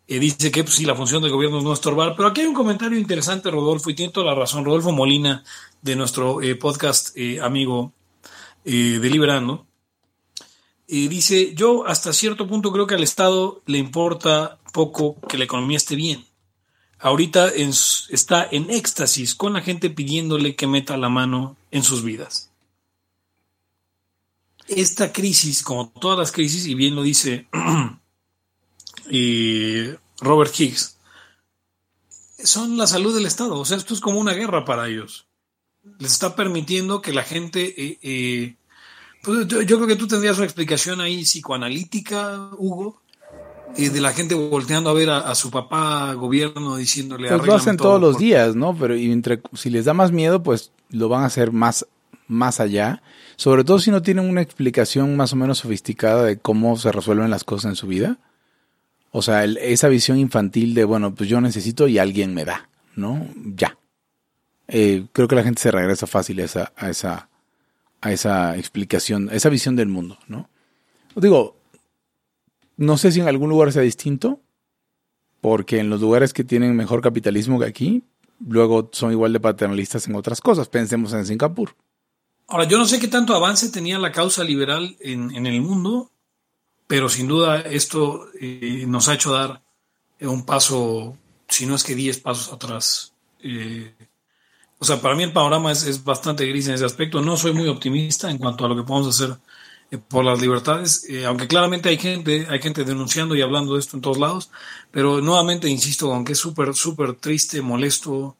eh, dice que pues, sí, la función del gobierno es no estorbar. Pero aquí hay un comentario interesante, Rodolfo, y tiene toda la razón. Rodolfo Molina, de nuestro eh, podcast eh, amigo Deliberando, dice: Yo hasta cierto punto creo que al Estado le importa poco que la economía esté bien. Ahorita está en éxtasis con la gente pidiéndole que meta la mano en sus vidas esta crisis, como todas las crisis, y bien lo dice Robert Higgs, son la salud del Estado. O sea, esto es como una guerra para ellos. Les está permitiendo que la gente... Eh, eh, pues, yo, creo que tú tendrías una explicación ahí psicoanalítica, Hugo, eh, de la gente volteando a ver a, su papá gobierno diciéndole... Pues lo hacen todos los días, ¿no? Pero entre, si les da más miedo, pues lo van a hacer más, más allá sobre todo si no tienen una explicación más o menos sofisticada de cómo se resuelven las cosas en su vida. O sea, esa visión infantil de, bueno, pues yo necesito y alguien me da, ¿no? Ya. Eh, creo que la gente se regresa fácil a esa, a esa, a esa explicación, a esa visión del mundo, ¿no? Digo, no sé si en algún lugar sea distinto, porque en los lugares que tienen mejor capitalismo que aquí, luego son igual de paternalistas en otras cosas. Pensemos en Singapur. Ahora, yo no sé qué tanto avance tenía la causa liberal en, el mundo, pero sin duda esto eh, nos ha hecho dar un paso, si no es que diez pasos atrás. Eh, o sea, para mí el panorama es, bastante gris en ese aspecto. No soy muy optimista en cuanto a lo que podemos hacer eh, por las libertades, aunque claramente hay gente, hay gente denunciando y hablando de esto en todos lados, pero nuevamente insisto, aunque es súper, súper triste, molesto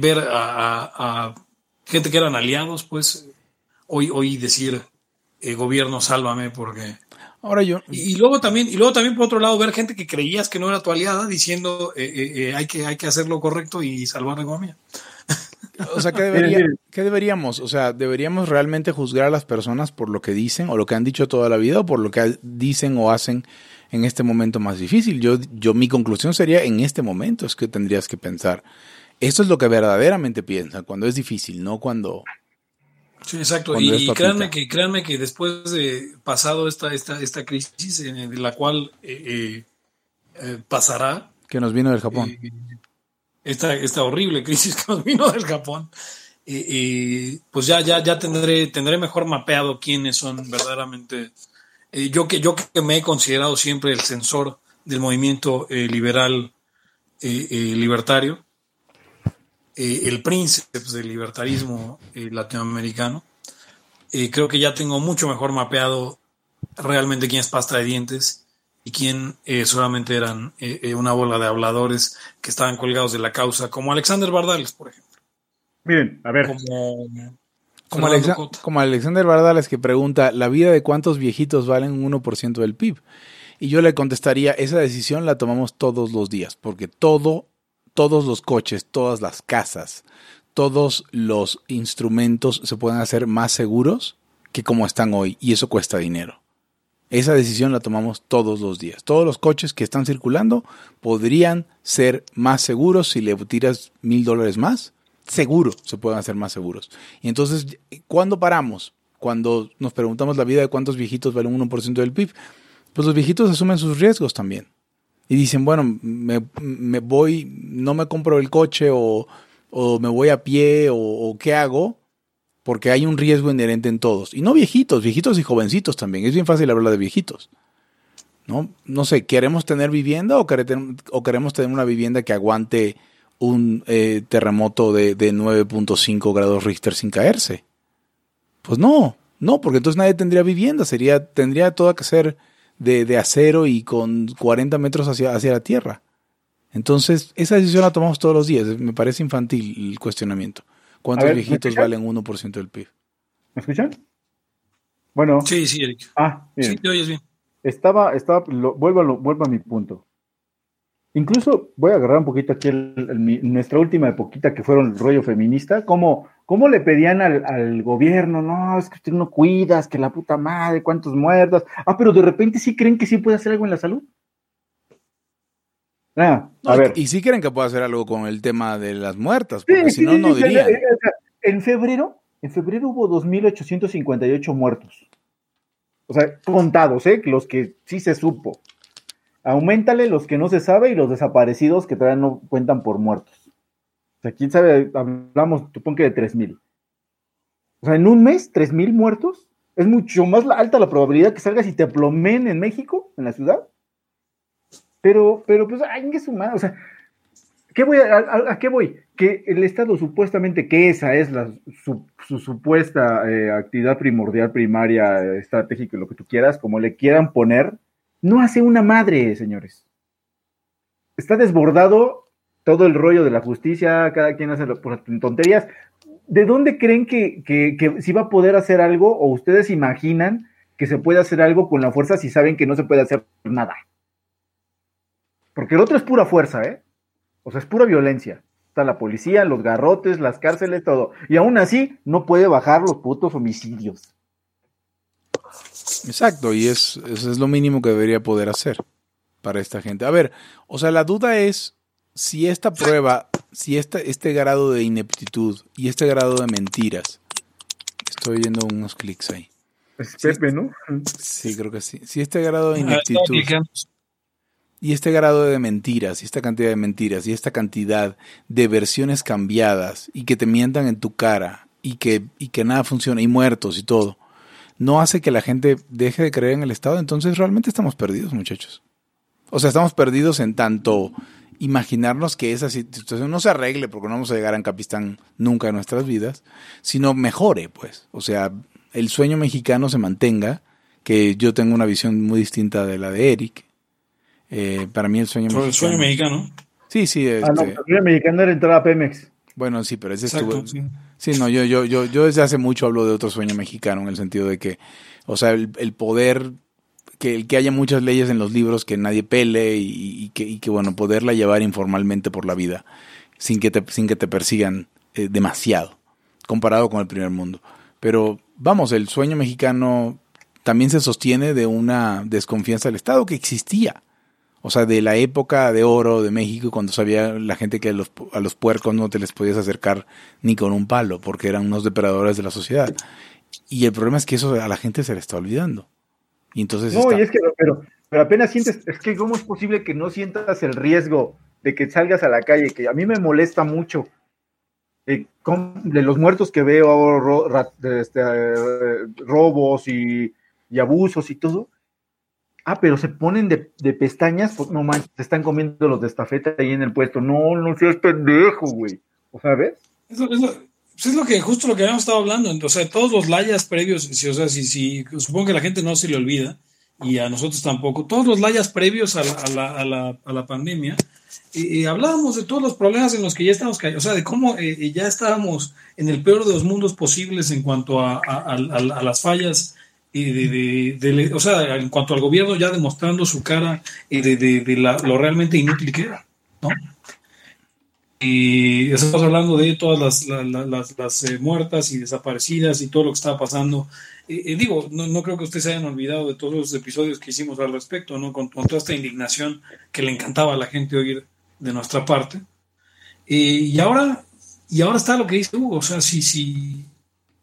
ver a gente que eran aliados, pues hoy, hoy decir eh, gobierno sálvame porque ahora yo y, luego también y luego también por otro lado ver gente que creías que no era tu aliada diciendo eh, eh, hay que hay que hacer lo correcto y salvar la economía. O sea, ¿qué, deberíamos? O sea, ¿deberíamos realmente juzgar a las personas por lo que dicen o lo que han dicho toda la vida o por lo que dicen o hacen en este momento más difícil? Yo, yo mi conclusión sería en este momento es que tendrías que pensar eso es lo que verdaderamente piensan cuando es difícil, no cuando... Sí, exacto. Y, créanme que, créanme que después de pasado esta, esta, esta crisis en la cual eh, eh, eh, pasará... Que nos vino del Japón. esta, esta horrible crisis que nos vino del Japón. pues ya, ya, ya tendré, tendré mejor mapeado quiénes son verdaderamente... yo, que, yo que me he considerado siempre el censor del movimiento liberal libertario, eh, el príncipe del libertarismo eh, latinoamericano. Eh, creo que ya tengo mucho mejor mapeado realmente quién es pasta de dientes y quién eh, solamente eran una bola de habladores que estaban colgados de la causa, como Alexander Bardales, por ejemplo. Miren, a ver. Como, Como, Fernando Alexa- Cota. como Alexander Bardales que pregunta, ¿la vida de cuántos viejitos valen un 1% del PIB? Y yo le contestaría, esa decisión la tomamos todos los días, porque todo, todos los coches, todas las casas, todos los instrumentos se pueden hacer más seguros que como están hoy, y eso cuesta dinero. Esa decisión la tomamos todos los días. Todos los coches que están circulando podrían ser más seguros si le tiras mil dólares más. Seguro se pueden hacer más seguros. Y entonces, ¿cuándo paramos? Cuando nos preguntamos la vida de cuántos viejitos valen un 1% del PIB. Pues los viejitos asumen sus riesgos también. Y dicen, bueno, me, me voy, no me compro el coche o, o me voy a pie o, qué hago, porque hay un riesgo inherente en todos. Y no viejitos, viejitos y jovencitos también. Es bien fácil hablar de viejitos. ¿No? No sé, ¿queremos tener vivienda o, quere- o queremos tener una vivienda que aguante un eh, terremoto de, de 9.5 grados Richter sin caerse? Pues no, no, porque entonces nadie tendría vivienda, sería, tendría todo que ser de, de acero y con 40 metros hacia, hacia la tierra. Entonces, esa decisión la tomamos todos los días. Me parece infantil el cuestionamiento. ¿Cuántos A ver, ¿me viejitos valen 1% del PIB? ¿Me escuchan? Bueno, Sí, sí, Eric. ah, Sí, te oyes bien. estaba, estaba, lo- vuelvo, a lo- vuelvo a mi punto. Incluso voy a agarrar un poquito aquí el- el- mi- nuestra última epoquita que fueron el rollo feminista, ¿cómo, cómo le pedían al, al gobierno, no, es que usted no cuidas, que la puta madre, cuántos muertos, ah, pero de repente sí creen que sí puede hacer algo en la salud. Ah, a y- ver. Y sí creen que puede hacer algo con el tema de las muertas, porque sí, si no, sí, no sí, dirían. En febrero, en febrero hubo 2.858 muertos. O sea, contados, ¿eh? Los que sí se supo. Auméntale los que no se sabe y los desaparecidos que todavía no cuentan por muertos. O sea, quién sabe, hablamos, supongo que de 3.000. O sea, en un mes, 3.000 muertos. Es mucho más alta la probabilidad que salgas y te plomen en México, en la ciudad. Pero, pero, pues, ay, es humano. O sea, ¿Qué voy a, qué voy? Que el Estado supuestamente, que esa es la, su, su supuesta eh, actividad primordial, primaria, estratégica, lo que tú quieras, como le quieran poner, no hace una madre, señores. Está desbordado todo el rollo de la justicia, cada quien hace lo- por tonterías. ¿De dónde creen que, que, que si va a poder hacer algo o ustedes imaginan que se puede hacer algo con la fuerza si saben que no se puede hacer nada? Porque el otro es pura fuerza, ¿eh? O sea, es pura violencia. Está la policía, los garrotes, las cárceles, todo. Y aún así, no puede bajar los putos homicidios. Exacto, y es, eso es lo mínimo que debería poder hacer para esta gente. A ver, o sea, la duda es si esta prueba, si esta, este grado de ineptitud y este grado de mentiras, estoy oyendo unos clics ahí. Es Sí. Pepe, ¿no? Sí, creo que sí. Si este grado de Ah, ineptitud y este grado de mentiras, y esta cantidad de mentiras, y esta cantidad de versiones cambiadas, y que te mientan en tu cara, y que, y que nada funciona, y muertos y todo, no hace que la gente deje de creer en el Estado, entonces realmente estamos perdidos, muchachos. O sea, estamos perdidos en tanto imaginarnos que esa situación no se arregle, porque no vamos a llegar a Capistán nunca en nuestras vidas, sino mejore, pues. O sea, el sueño mexicano se mantenga, que yo tengo una visión muy distinta de la de Eric. Eh, para mí el sueño Sobre el mexicano. sueño mexicano. Sí, sí, Ah, no, este, la Liga Mexicana era entrar a Pemex. bueno, sí, pero ese Exacto, estuvo. sí. Sí, no, yo, yo, yo, yo desde hace mucho hablo de otro sueño mexicano en el sentido de que, o sea, el, el poder, que, que haya muchas leyes en los libros que nadie pele y, y que, y que, bueno, poderla llevar informalmente por la vida sin que te, sin que te persigan eh, demasiado comparado con el primer mundo. Pero vamos, el sueño mexicano también se sostiene de una desconfianza del Estado que existía. O sea, de la época de oro de México, cuando sabía la gente que a los, a los puercos no te les podías acercar ni con un palo, porque eran unos depredadores de la sociedad. Y el problema es que eso a la gente se le está olvidando. Y entonces No, está- y es que, pero, pero apenas sientes, es que cómo es posible que no sientas el riesgo de que salgas a la calle, que a mí me molesta mucho. eh, con- de los muertos que veo, ro- este, eh, robos y, y abusos y todo. Ah, pero se ponen de, de pestañas, pues, no manches, te están comiendo los de estafeta ahí en el puesto. No, no seas pendejo, güey. O sea, ¿ves? Es lo, es lo- pues es lo que, justo lo que habíamos estado hablando. O sea, todos los layas previos, si, o sea, si, si, supongo que la gente no se le olvida, y a nosotros tampoco. Todos los layas previos a la, a la, a la, a la pandemia, eh, hablábamos de todos los problemas en los que ya estamos cayendo, o sea, de cómo eh, ya estábamos en el peor de los mundos posibles en cuanto a, a, las fallas de, de, o sea, en cuanto al gobierno ya demostrando su cara de, de la, lo realmente inútil que era, ¿no? Y estamos hablando de todas las, las, eh, muertas y desaparecidas y todo lo que estaba pasando. Eh, digo, no, no, creo que ustedes se hayan olvidado de todos los episodios que hicimos al respecto, ¿no? Con, toda esta indignación que le encantaba a la gente oír de nuestra parte. y ahora, y ahora está lo que dice Hugo, o sea, si, si,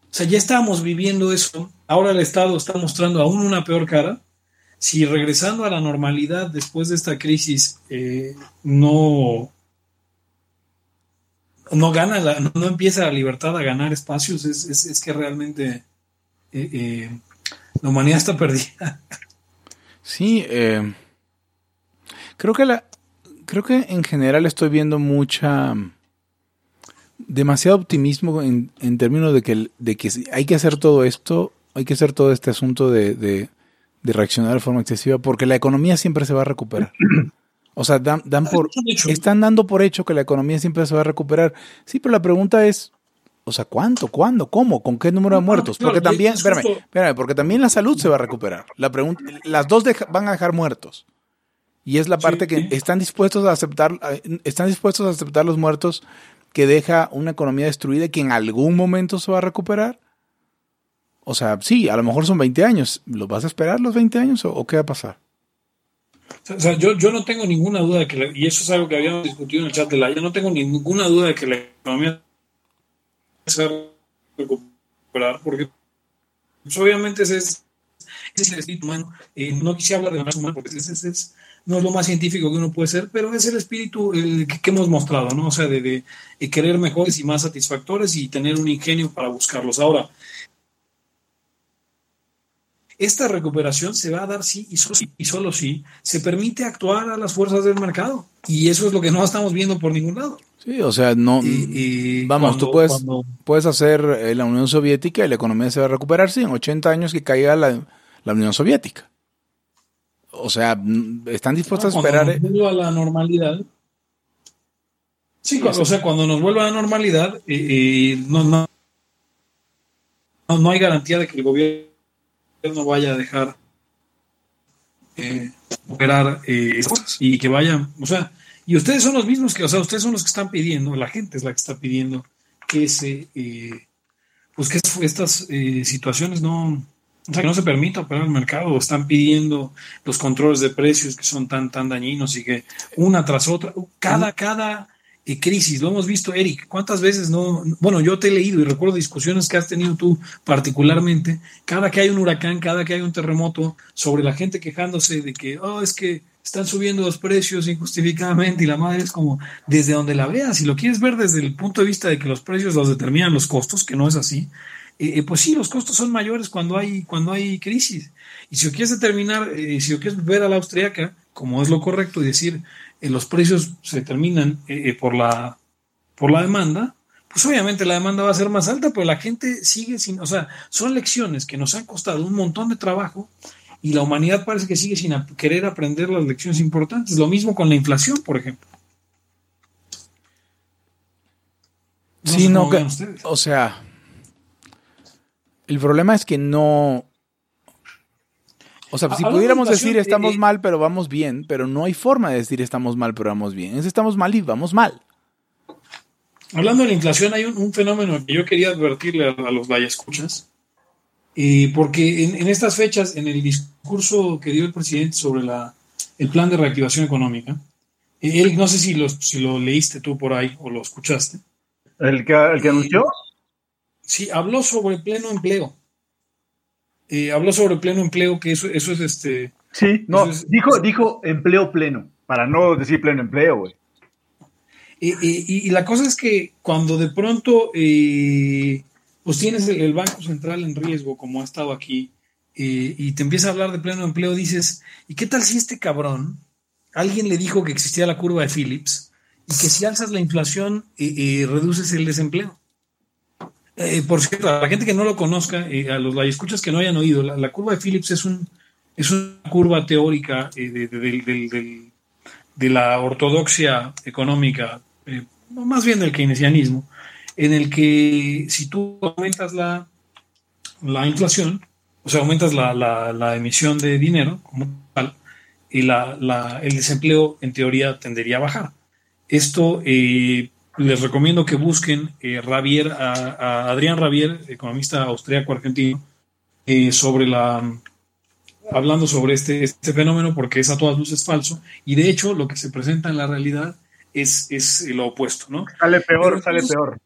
o sea, ya estábamos viviendo eso, ahora el Estado está mostrando aún una peor cara. Si regresando a la normalidad después de esta crisis eh, no, no gana, la, no empieza la libertad a ganar espacios, es, es, es que realmente eh, eh, la humanidad está perdida. Sí, eh, creo que la, creo que en general estoy viendo mucha demasiado optimismo en, en términos de que, de que hay que hacer todo esto, hay que hacer todo este asunto de, de, de reaccionar de forma excesiva, porque la economía siempre se va a recuperar. O sea, dan, dan por, están dando por hecho que la economía siempre se va a recuperar. Sí, pero la pregunta es, o sea, ¿cuánto? ¿Cuándo? ¿Cómo? ¿Con qué número de muertos? Porque también, espérame, espérame, porque también la salud se va a recuperar. La pregunta, las dos deja, van a dejar muertos. Y es la parte que están dispuestos a aceptar, están dispuestos a aceptar los muertos que deja una economía destruida que en algún momento se va a recuperar. O sea, sí, a lo mejor son 20 años. ¿Los vas a esperar los 20 años o, o qué va a pasar? Yo, yo no tengo ninguna duda de que, la, y eso es algo que habíamos discutido en el chat de la, yo no tengo ninguna duda de que la economía se va a recuperar, porque pues, obviamente ese es, es el espíritu humano. Eh, no quisiera hablar de raza humana, porque ese, ese es, no es lo más científico que uno puede ser, pero es el espíritu que, que, hemos mostrado, ¿no? O sea, de, de, de querer mejores y más satisfactores y tener un ingenio para buscarlos. Ahora, esta recuperación se va a dar sí y solo, y solo sí se permite actuar a las fuerzas del mercado. Y eso es lo que no estamos viendo por ningún lado. Sí, o sea, no. Y, y vamos, cuando, tú puedes, cuando, puedes hacer eh, la Unión Soviética y la economía se va a recuperar, sí, en 80 años que caiga la, la Unión Soviética. O sea, están dispuestos no, a esperar. Cuando nos vuelva a la normalidad. Sí, cuando, o sea, cuando nos vuelva a la normalidad, eh, eh, no, no, no hay garantía de que el gobierno no vaya a dejar eh, operar eh, y que vayan, o sea, y ustedes son los mismos que, o sea, ustedes son los que están pidiendo, la gente es la que está pidiendo que se, eh, pues que estas situaciones no, o sea, que no se permita operar el mercado, están pidiendo los controles de precios que son tan, tan dañinos y que una tras otra, cada, cada eh, crisis, lo hemos visto, Eric, ¿cuántas veces no? Bueno, yo te he leído y recuerdo discusiones que has tenido tú particularmente, cada que hay un huracán, cada que hay un terremoto, sobre la gente quejándose de que, oh, es que están subiendo los precios injustificadamente y la madre es como, desde donde la veas, si lo quieres ver desde el punto de vista de que los precios los determinan los costos, que no es así, eh, pues sí, los costos son mayores cuando hay, cuando hay crisis. Y si lo quieres determinar, eh, si lo quieres ver a la austriaca, como es lo correcto, y decir, eh, los precios se determinan eh, por, la, por la demanda, pues obviamente la demanda va a ser más alta, pero la gente sigue sin, o sea, son lecciones que nos han costado un montón de trabajo y la humanidad parece que sigue sin querer aprender las lecciones importantes. Lo mismo con la inflación, por ejemplo. No sí, no, que, o sea, el problema es que no, o sea, si pudiéramos decir estamos eh, mal, pero vamos bien, pero no hay forma de decir estamos mal, pero vamos bien. Es estamos mal y vamos mal. Hablando de la inflación, hay un, un fenómeno que yo quería advertirle a, a los escuchas, eh, porque en, en, estas fechas, en el discurso que dio el presidente sobre la, el plan de reactivación económica, eh, él, no sé si lo, si lo leíste tú por ahí o lo escuchaste. ¿El que, el que anunció? Sí, habló sobre pleno empleo eh, habló sobre pleno empleo, que eso, eso es este. Sí, no, es, dijo, dijo empleo pleno, para no decir pleno empleo, güey. Eh, eh, y, y, la cosa es que cuando de pronto eh, pues tienes el, el, Banco Central en riesgo, como ha estado aquí, y te empieza a hablar de pleno empleo, dices, ¿y qué tal si este cabrón, alguien le dijo que existía la curva de Phillips, y que si alzas la inflación, reduces el desempleo? Eh, por cierto, a la gente que no lo conozca, a los escuchas que no hayan oído, la, curva de Phillips es un, es una curva teórica eh, de, de- de la ortodoxia económica, eh, más bien del keynesianismo, en el que si tú aumentas la, la inflación, o sea, aumentas la, la- emisión de dinero como tal, y el desempleo en teoría tendería a bajar. Esto les recomiendo que busquen eh, Ravier, a, a Adrián Ravier, economista austríaco argentino, eh, sobre la hablando sobre este, este fenómeno porque es a todas luces falso y de hecho lo que se presenta en la realidad es, es lo opuesto, ¿no? Sale peor, Pero sale entonces- peor.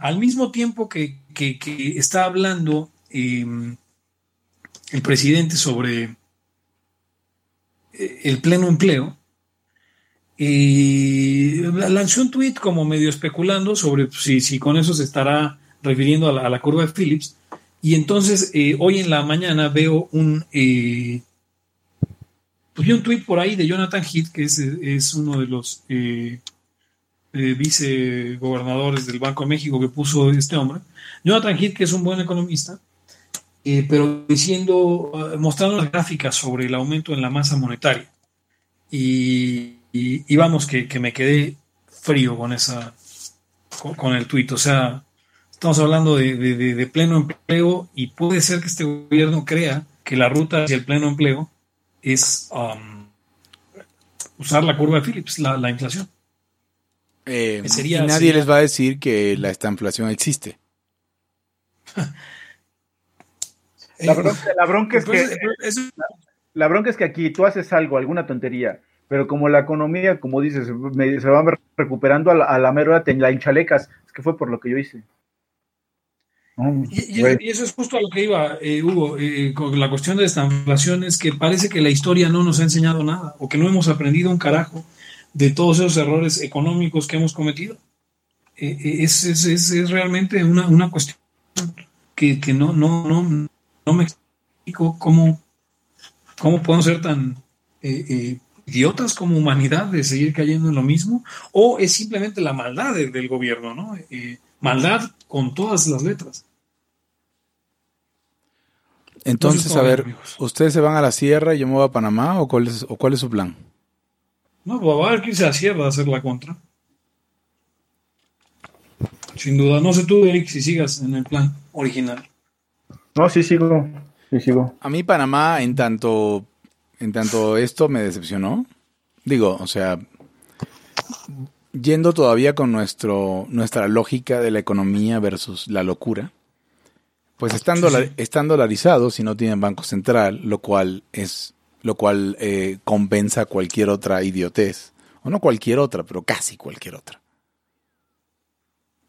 Al mismo tiempo que, que- que está hablando eh, el presidente sobre eh, el pleno empleo, eh, lanzó un tuit como medio especulando sobre si, si con eso se estará refiriendo a la, curva de Phillips. Y entonces eh, hoy en la mañana veo un, eh, pues vi un tuit por ahí de Jonathan Heath, que es, es uno de los eh, eh, vicegobernadores del Banco de México que puso este hombre. Jonathan Heath, que es un buen economista, pero diciendo, eh, mostrando las gráficas sobre el aumento en la masa monetaria. Y, y- y vamos, que, que me quedé frío con esa, con, con el tuit. O sea, estamos hablando de, de- de- de pleno empleo y puede ser que este gobierno crea que la ruta hacia el pleno empleo es um, usar la curva de Phillips, la, la inflación. Eh, Que sería- y nadie sería- les va a decir que la esta inflación existe. La bronca, la bronca es que Entonces, eso- La bronca es que aquí tú haces algo, alguna tontería, pero como la economía, como dices, me- se va recuperando a la, a la mera te la hinchalecas. Es que fue por lo que yo hice. Y, y- güey. y eso es justo a lo que iba, eh, Hugo, eh, con la cuestión de esta inflación es que parece que la historia no nos ha enseñado nada o que no hemos aprendido un carajo de todos esos errores económicos que hemos cometido. Eh, eh, es, es- es- es realmente una, una cuestión que, que no, no, no, no me explico cómo, cómo podemos ser tan eh, eh, idiotas como humanidad de seguir cayendo en lo mismo o es simplemente la maldad de- del gobierno, ¿no? Eh, maldad con todas las letras. Entonces, a ver, amigos. ¿ustedes se van a la sierra y yo me voy a Panamá o cuál es, o cuál es su plan? No, pues va a haber que irse a la sierra a hacer la contra. Sin duda. No sé tú, Eric, si sigas en el plan original. No, sí sigo, sí sigo. A mí Panamá, en tanto, en tanto esto me decepcionó. Digo, o sea, yendo todavía con nuestro, nuestra lógica de la economía versus la locura, pues están, dolar- están dolarizados y no tienen banco central, lo cual es, lo cual eh, compensa cualquier otra idiotez. O no cualquier otra, pero casi cualquier otra.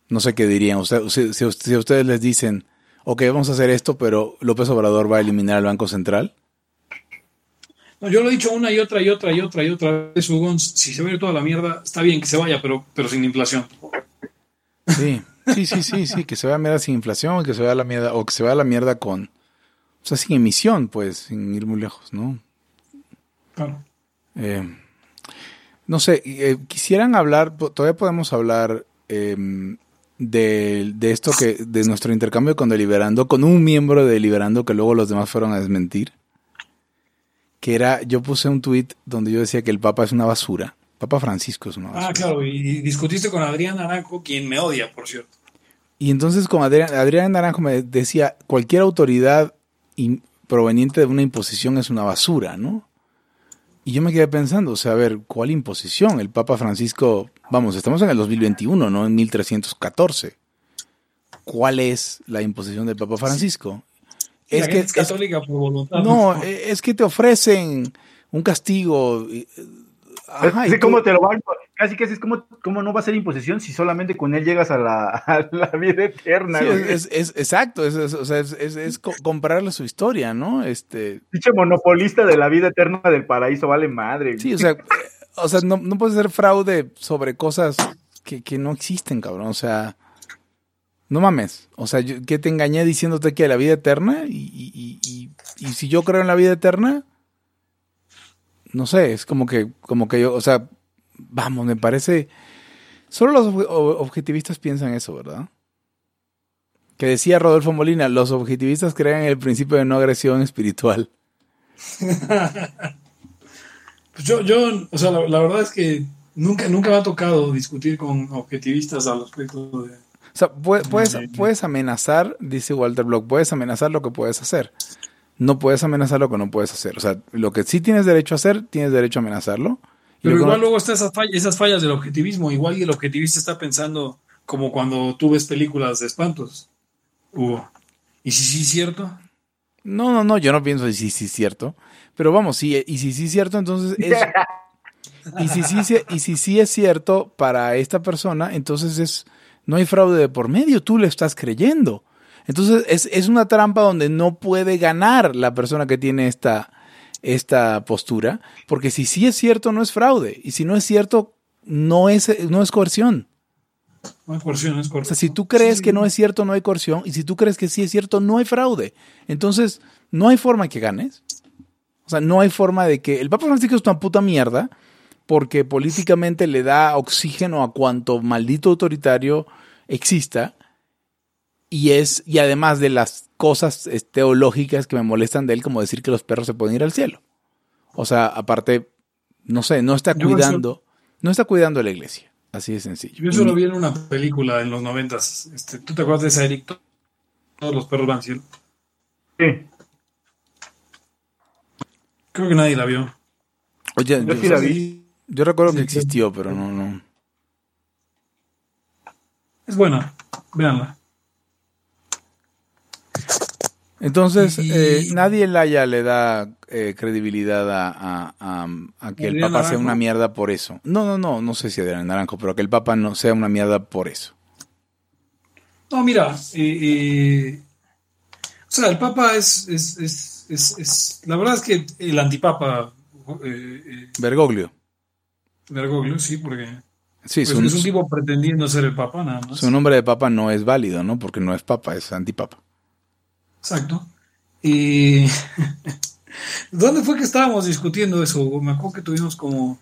No sé qué dirían. Usted- si, si- ustedes les dicen, ok, vamos a hacer esto, pero López Obrador va a eliminar el Banco Central. No, yo lo he dicho una y otra y otra y otra y otra vez, Hugo. Si se va a ir toda la mierda, está bien que se vaya, pero, pero sin inflación. Sí, sí, sí, sí, sí, que se vaya a la mierda sin inflación, que se vaya a la mierda, o que se vaya a la mierda con, o sea, sin emisión, pues, sin ir muy lejos, ¿no? Claro. Eh, no sé, eh, quisieran hablar, todavía podemos hablar eh, de, de esto que, de nuestro intercambio con Deliberando, con un miembro de Deliberando que luego los demás fueron a desmentir. Que era, yo puse un tweet donde yo decía que el Papa es una basura. Papa Francisco es una basura. Ah, claro. Y discutiste con Adrián Naranjo, quien me odia, por cierto. Y entonces como Adrián, Adrián Naranjo me decía, cualquier autoridad proveniente de una imposición es una basura, ¿no? Y yo me quedé pensando, o sea, a ver, ¿cuál imposición? El Papa Francisco, vamos, estamos en el 2021, no en 1314. ¿Cuál es la imposición del Papa Francisco? La Es gente que es católica por voluntad. no, eh, es que te ofrecen un castigo. y- ajá, tú- ¿cómo te lo van? Casi que es como, como no va a ser imposición si solamente con él llegas a la, a la vida eterna. Sí, es, es- es- exacto, es, es- o sea, es, es- es co- comprarle su historia, ¿no? Este, Pinche monopolista de la vida eterna del paraíso, vale madre. Sí, o sea, eh, o sea no, no puedes hacer fraude sobre cosas que, que no existen, cabrón. O sea, no mames. O sea, yo, que te engañé diciéndote que la vida eterna y, y, y- y- si yo creo en la vida eterna, no sé, es como que, como que yo, o sea, vamos, me parece... Solo los ob- ob- objetivistas piensan eso, ¿verdad? Que decía Rodolfo Molina, los objetivistas creen en el principio de no agresión espiritual. Pues yo, yo, o sea, la, la verdad es que nunca, nunca me ha tocado discutir con objetivistas al respecto de. O sea, puedes, puedes, puedes amenazar, dice Walter Block, puedes amenazar lo que puedes hacer. No puedes amenazar lo que no puedes hacer. O sea, lo que sí tienes derecho a hacer, tienes derecho a amenazarlo. Y Pero igual no- luego están esas fallas, esas fallas del objetivismo. Igual el objetivista está pensando como cuando tú ves películas de espantos. Hugo. ¿Y si sí es cierto? No, no, no, yo no pienso y sí, sí es cierto. Pero vamos, sí, y si sí es cierto, entonces es... y, si sí, y si sí es cierto para esta persona, entonces es no hay fraude de por medio, tú le estás creyendo. Entonces es, es una trampa donde no puede ganar la persona que tiene esta, esta postura, porque si sí es cierto, no es fraude. Y si no es cierto, no es, no es coerción. No hay coerción, es O correcto. sea, si tú crees que no es cierto, no hay coerción. Y si tú crees que sí es cierto, no hay fraude. Entonces, no hay forma que ganes. O sea, no hay forma de que. El Papa Francisco es una puta mierda porque políticamente le da oxígeno a cuanto maldito autoritario exista. Y es, y además de las cosas teológicas que me molestan de él, como decir que los perros se pueden ir al cielo. O sea, aparte, no sé, no está cuidando, no está cuidando a la iglesia. Así de sencillo. Yo eso lo vi en una película en los noventas. Este, ¿Tú te acuerdas de esa Eric? Todos los perros van al cielo. Sí. Creo que nadie la vio. Oye, Yo yo, sí la vi. Yo recuerdo que Sí, existió, pero no, no. Es buena. Véanla. Entonces, Y- eh, nadie en Laia le da eh, credibilidad a, a- a- a que el Papa sea una mierda por eso. No, no, no, no sé si Adrián Naranjo, pero que el Papa no sea una mierda por eso. No, mira. eh, eh, o sea, el Papa es, es, es, es- es- La verdad es que el antipapa. Eh, eh, Bergoglio. Bergoglio, sí, porque. Sí, pues, su, es un tipo pretendiendo ser el Papa, nada más. su nombre de Papa no es válido, ¿no? Porque no es Papa, es antipapa. Exacto. Y. ¿Dónde fue que estábamos discutiendo eso? Me acuerdo que tuvimos como.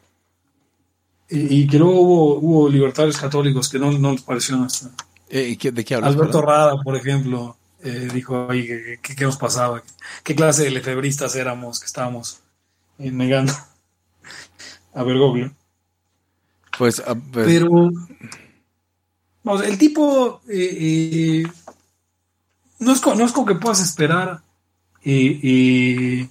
Y, y que luego hubo, hubo libertarios católicos que no, no les pareció nuestra. Eh, ¿qué- ¿De qué hablas? Alberto perdón? Rada, por ejemplo, eh, dijo ahí que, que- qué nos pasaba, qué clase de lefebristas éramos que estábamos eh, negando a Bergoglio. Pues, ah, pues, Pero, vamos, el tipo eh, eh, no, es, co- no es como que puedas esperar eh, eh,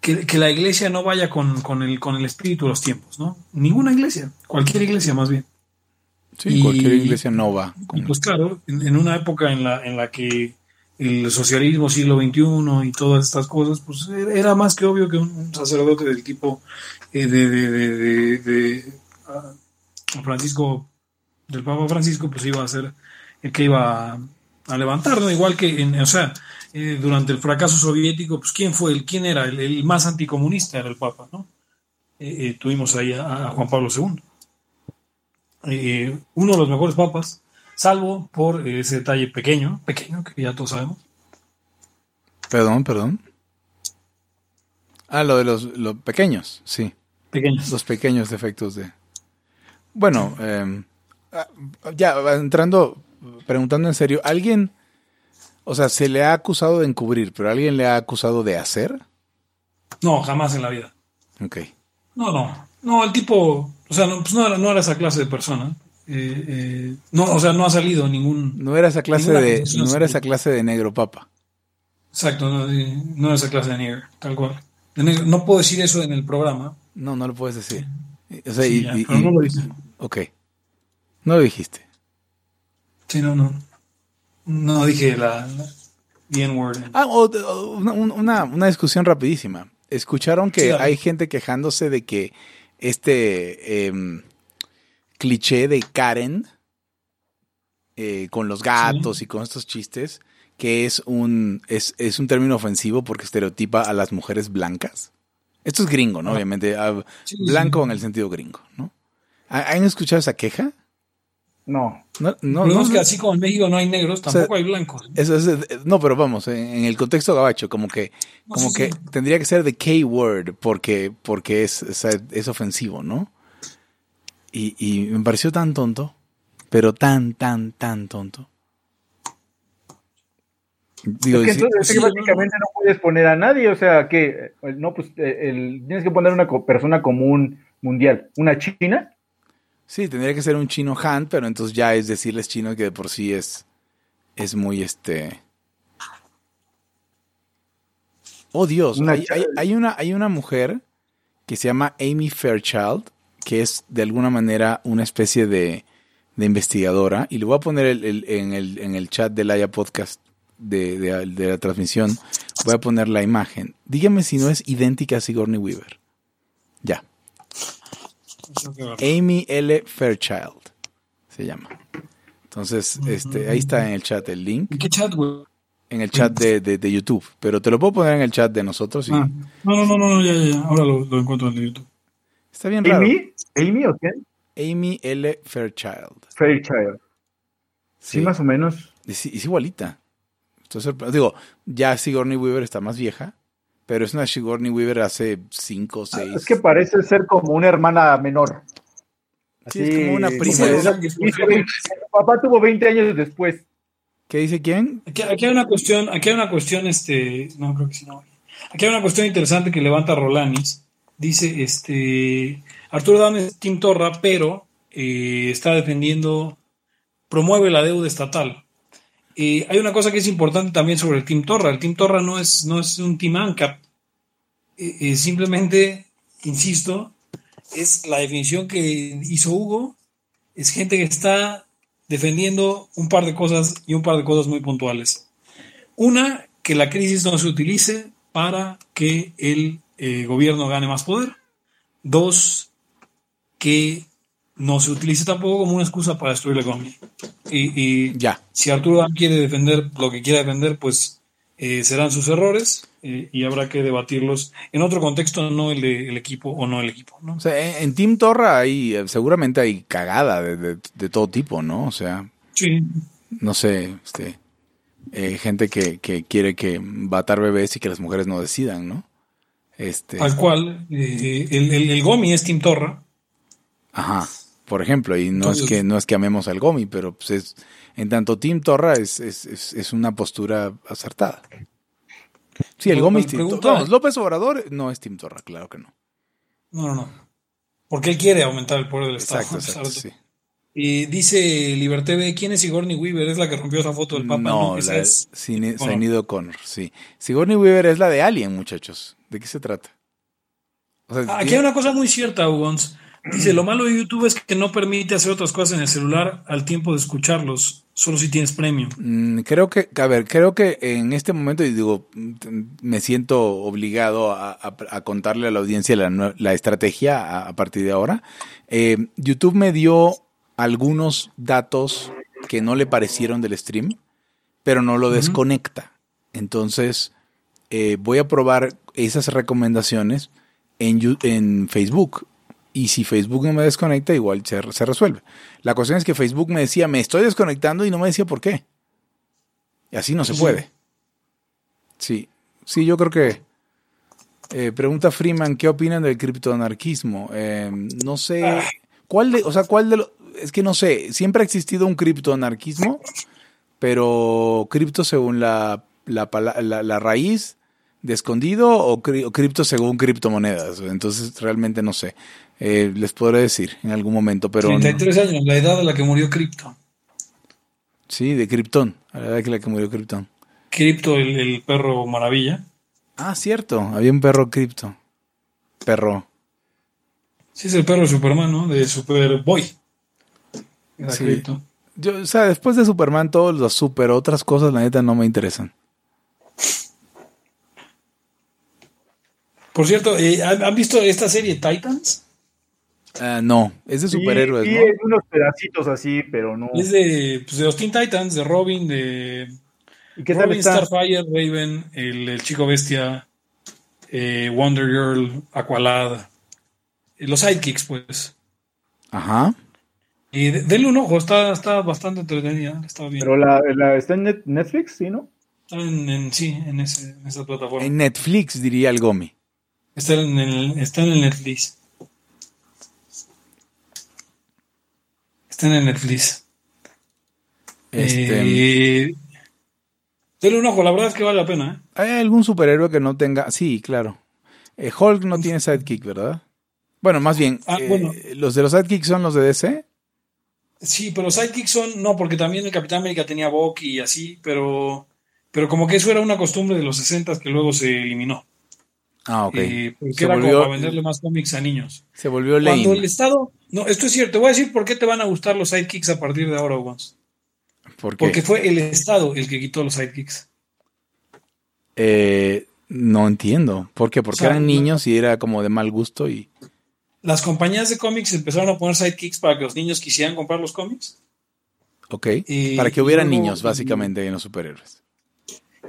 que, que la iglesia no vaya con, con el, con el espíritu de los tiempos, ¿no? Ninguna iglesia, cualquier iglesia más bien. sí, y- cualquier iglesia no va. Con- pues claro, en, en una época en la, en la que el socialismo siglo XXI y todas estas cosas, pues era más que obvio que un, un sacerdote del tipo eh, de, de, de, de- de, ah, Francisco, del Papa Francisco, pues iba a ser el que iba a, a levantar, ¿no? Igual que, en, o sea, eh, durante el fracaso soviético, pues quién fue, el, quién era el, el más anticomunista era el Papa, ¿no? Eh, eh, tuvimos ahí a, a Juan Pablo II. Uno de los mejores papas, salvo por ese detalle pequeño, pequeño, que ya todos sabemos. Perdón, perdón. Ah, lo de los, los pequeños, sí. Pequeños. los pequeños defectos de... Bueno, eh, ya entrando, preguntando en serio, ¿alguien, o sea, se le ha acusado de encubrir, pero alguien le ha acusado de hacer? No, jamás en la vida. Ok. No, no. No, el tipo, o sea, no, pues no, era, no era esa clase de persona. Eh, eh, no, o sea, no ha salido ningún. No era esa clase de, no era esa clase de negro papa. Exacto, no, eh, no era esa clase de nigger, tal cual. De negro. No puedo decir eso en el programa. No, no lo puedes decir. O sea, Sí, y- ya, y- pero y- no lo dice. Ok. No lo dijiste. Sí, no, no. No dije la, the N-word. Ah, una, una- discusión rapidísima. Escucharon que Sí, hay gente quejándose de que este em, cliché de Karen eh, con los gatos y con estos chistes, que es un, es, es un término ofensivo porque estereotipa a las mujeres blancas. Esto es gringo, ¿no? Obviamente. ah, Sí, blanco en el sentido gringo, ¿no? ¿Ha- ¿Han escuchado esa queja? No. No, no, No, no, es que así como en México no hay negros, sea, tampoco hay blancos. Eso es- no, pero vamos, en, el contexto gabacho, como que, No, como sí, que sí. tendría que ser the K-word porque, porque es, o sea, es ofensivo, ¿no? Y, y me pareció tan tonto, pero tan, tan, tan tonto. Digo, Es que entonces sí, que no, básicamente no puedes poner a nadie, o sea, que eh, no, pues eh, el- tienes que poner una co- persona común mundial, una china, sí, tendría que ser un chino Han, pero entonces ya es decirles chino que de por sí es, es muy este. Oh Dios, Una hay, cha- hay- hay una, hay una mujer que se llama Amy Fairchild, que es de alguna manera una especie de, de investigadora, y le voy a poner el- el- en, el, en el chat del Aya Podcast de, de- de la transmisión, voy a poner la imagen. Dígame si no es idéntica a Sigourney Weaver. Ya. Amy L. Fairchild se llama. Entonces, este, ahí está en el chat el link, ¿En qué chat, güey? en el chat de, de- de YouTube. Pero te lo puedo poner en el chat de nosotros y Ah, no, no, no, no, ya, ya, ya. Ahora lo, lo encuentro en el YouTube. está bien raro. Amy, Amy o quién? Amy L. Fairchild. Fairchild. Sí, Sí, más o menos. es, es igualita. Entonces, digo, ya Sigourney Weaver está más vieja, pero es una Sigourney Weaver hace 5 o 6. Ah, Es que parece ser como una hermana menor. Sí, es como una prima. como de esa- Sí, sí, hizo 20 su papá tuvo 20 años después. ¿Qué dice quién? Aquí, aquí hay una cuestión, aquí hay una cuestión, este, no creo que sí, no. Aquí hay una cuestión interesante que levanta Rolanis. Dice, este, Arturo Dam es Tim Torra, pero eh, está defendiendo, promueve la deuda estatal. Eh, hay una cosa que es importante también sobre el Team Torra. El Team Torra no es, no es un Team ANCAP. Eh, eh, simplemente, insisto, es la definición que hizo Hugo. Es gente que está defendiendo un par de cosas y un par de cosas muy puntuales. Una, que la crisis no se utilice para que el eh, gobierno gane más poder. Dos, que no se utilice tampoco como una excusa para destruir la economía. Y, y Ya. si Arturo Dam quiere defender lo que quiera defender, pues eh, serán sus errores eh, y habrá que debatirlos en otro contexto, no el del equipo o no el equipo. ¿no? O sea, en, Team Torra hay, eh, seguramente hay cagada de, de- de todo tipo, ¿no? O sea, Sí, no sé, este, eh, gente que, que quiere que matar bebés y que las mujeres no decidan, ¿no? Este, tal cual. eh, el, el, el Gomi es Tim Torra. ajá, por ejemplo, y no es que no es que amemos al Gomi, pero pues es, en tanto Team Torra es, es, es, es una postura acertada. Sí, el Gomi es pregunta- Torra. Vamos, López Obrador no es Team Torra, claro que no. No, no, no. Porque él quiere aumentar el poder del Estado. Exacto, sí. Y dice Liberté B, ¿quién es Sigourney Weaver? Es la que rompió esa foto del Papa. No, esa la es- Cine- ¿o no? Sinead O'Connor, sí. Sigourney Weaver es la de Alien, muchachos. ¿De qué se trata? O sea, Ah, Aquí hay una cosa muy cierta, Ugons. Dice, lo malo de YouTube es que no permite hacer otras cosas en el celular al tiempo de escucharlos, solo si tienes premium. Mm, Creo que, a ver, creo que en este momento, y digo, me siento obligado a, a- a contarle a la audiencia la, la estrategia a, a partir de ahora. Eh, YouTube me dio algunos datos que no le parecieron del stream, pero no lo desconecta. Entonces, eh, voy a probar esas recomendaciones en, en Facebook. Y si Facebook no me desconecta, igual se, se resuelve. La cuestión es que Facebook me decía, me estoy desconectando y no me decía por qué. Y así no se Sí. puede. Sí, sí, yo creo que... eh, pregunta Freeman, ¿qué opinan del criptoanarquismo? Eh, no sé. ¿cuál de, o sea, cuál de los... Es que no sé, siempre ha existido un criptoanarquismo, pero cripto según la, la, pala- la- la raíz de escondido o, cri- o cripto según criptomonedas. Entonces realmente no sé. Eh, les podré decir en algún momento, pero... no- 33 años, la edad a la que murió Crypto. sí, de Krypton, a la edad que la que murió Krypton. Crypto, el, el perro maravilla. Ah, cierto, había un perro cripto. Perro. Sí, es el perro de Superman, ¿no? De Superboy. Era Sí. Yo, o sea, después de Superman, todos los super otras cosas, la neta, no me interesan. Por cierto, eh, ¿han visto esta serie Titans? Ah, no, es de superhéroes, Sí, sí, ¿no? en unos pedacitos así, pero no. Es de, pues, de los Teen Titans, de Robin, de ¿Y qué tal Robin, está? Starfire, Raven, el, el Chico Bestia, eh, Wonder Girl, Aqualad, eh, los sidekicks, pues. Ajá. Y de- denle un ojo, está, está bastante entretenida, está bien. Pero la, la- está en Net- Netflix, ¿sí, no? Está en, en- sí, en, ese, en esa plataforma. En Netflix, diría el Gomi. Está en el, está en el Netflix. Está en el Netflix. Este, Eh, Denle un ojo, la verdad es que vale la pena. ¿eh? ¿Hay algún superhéroe que no tenga? Sí, claro. Eh, Hulk no tiene sidekick, ¿verdad? Bueno, más bien, Ah, eh, bueno. ¿los de los sidekicks son los de DC? Sí, pero sidekicks son, no, porque también el Capitán América tenía Bucky y así, pero, pero como que eso era una costumbre de los 60 que luego se eliminó. Ah, ok. Eh, porque Se era volvió- como para venderle más cómics a niños. Se volvió Cuando lame. el Estado, no, esto es cierto, te voy a decir por qué te van a gustar los sidekicks a partir de ahora, Owens. ¿Por qué? Porque fue el Estado el que quitó los sidekicks. Eh, no entiendo. ¿Por qué? Porque O sea, eran niños y era como de mal gusto y... Las compañías de cómics empezaron a poner sidekicks para que los niños quisieran comprar los cómics. Ok. Y- Para que hubiera luego- niños, básicamente, en los superhéroes.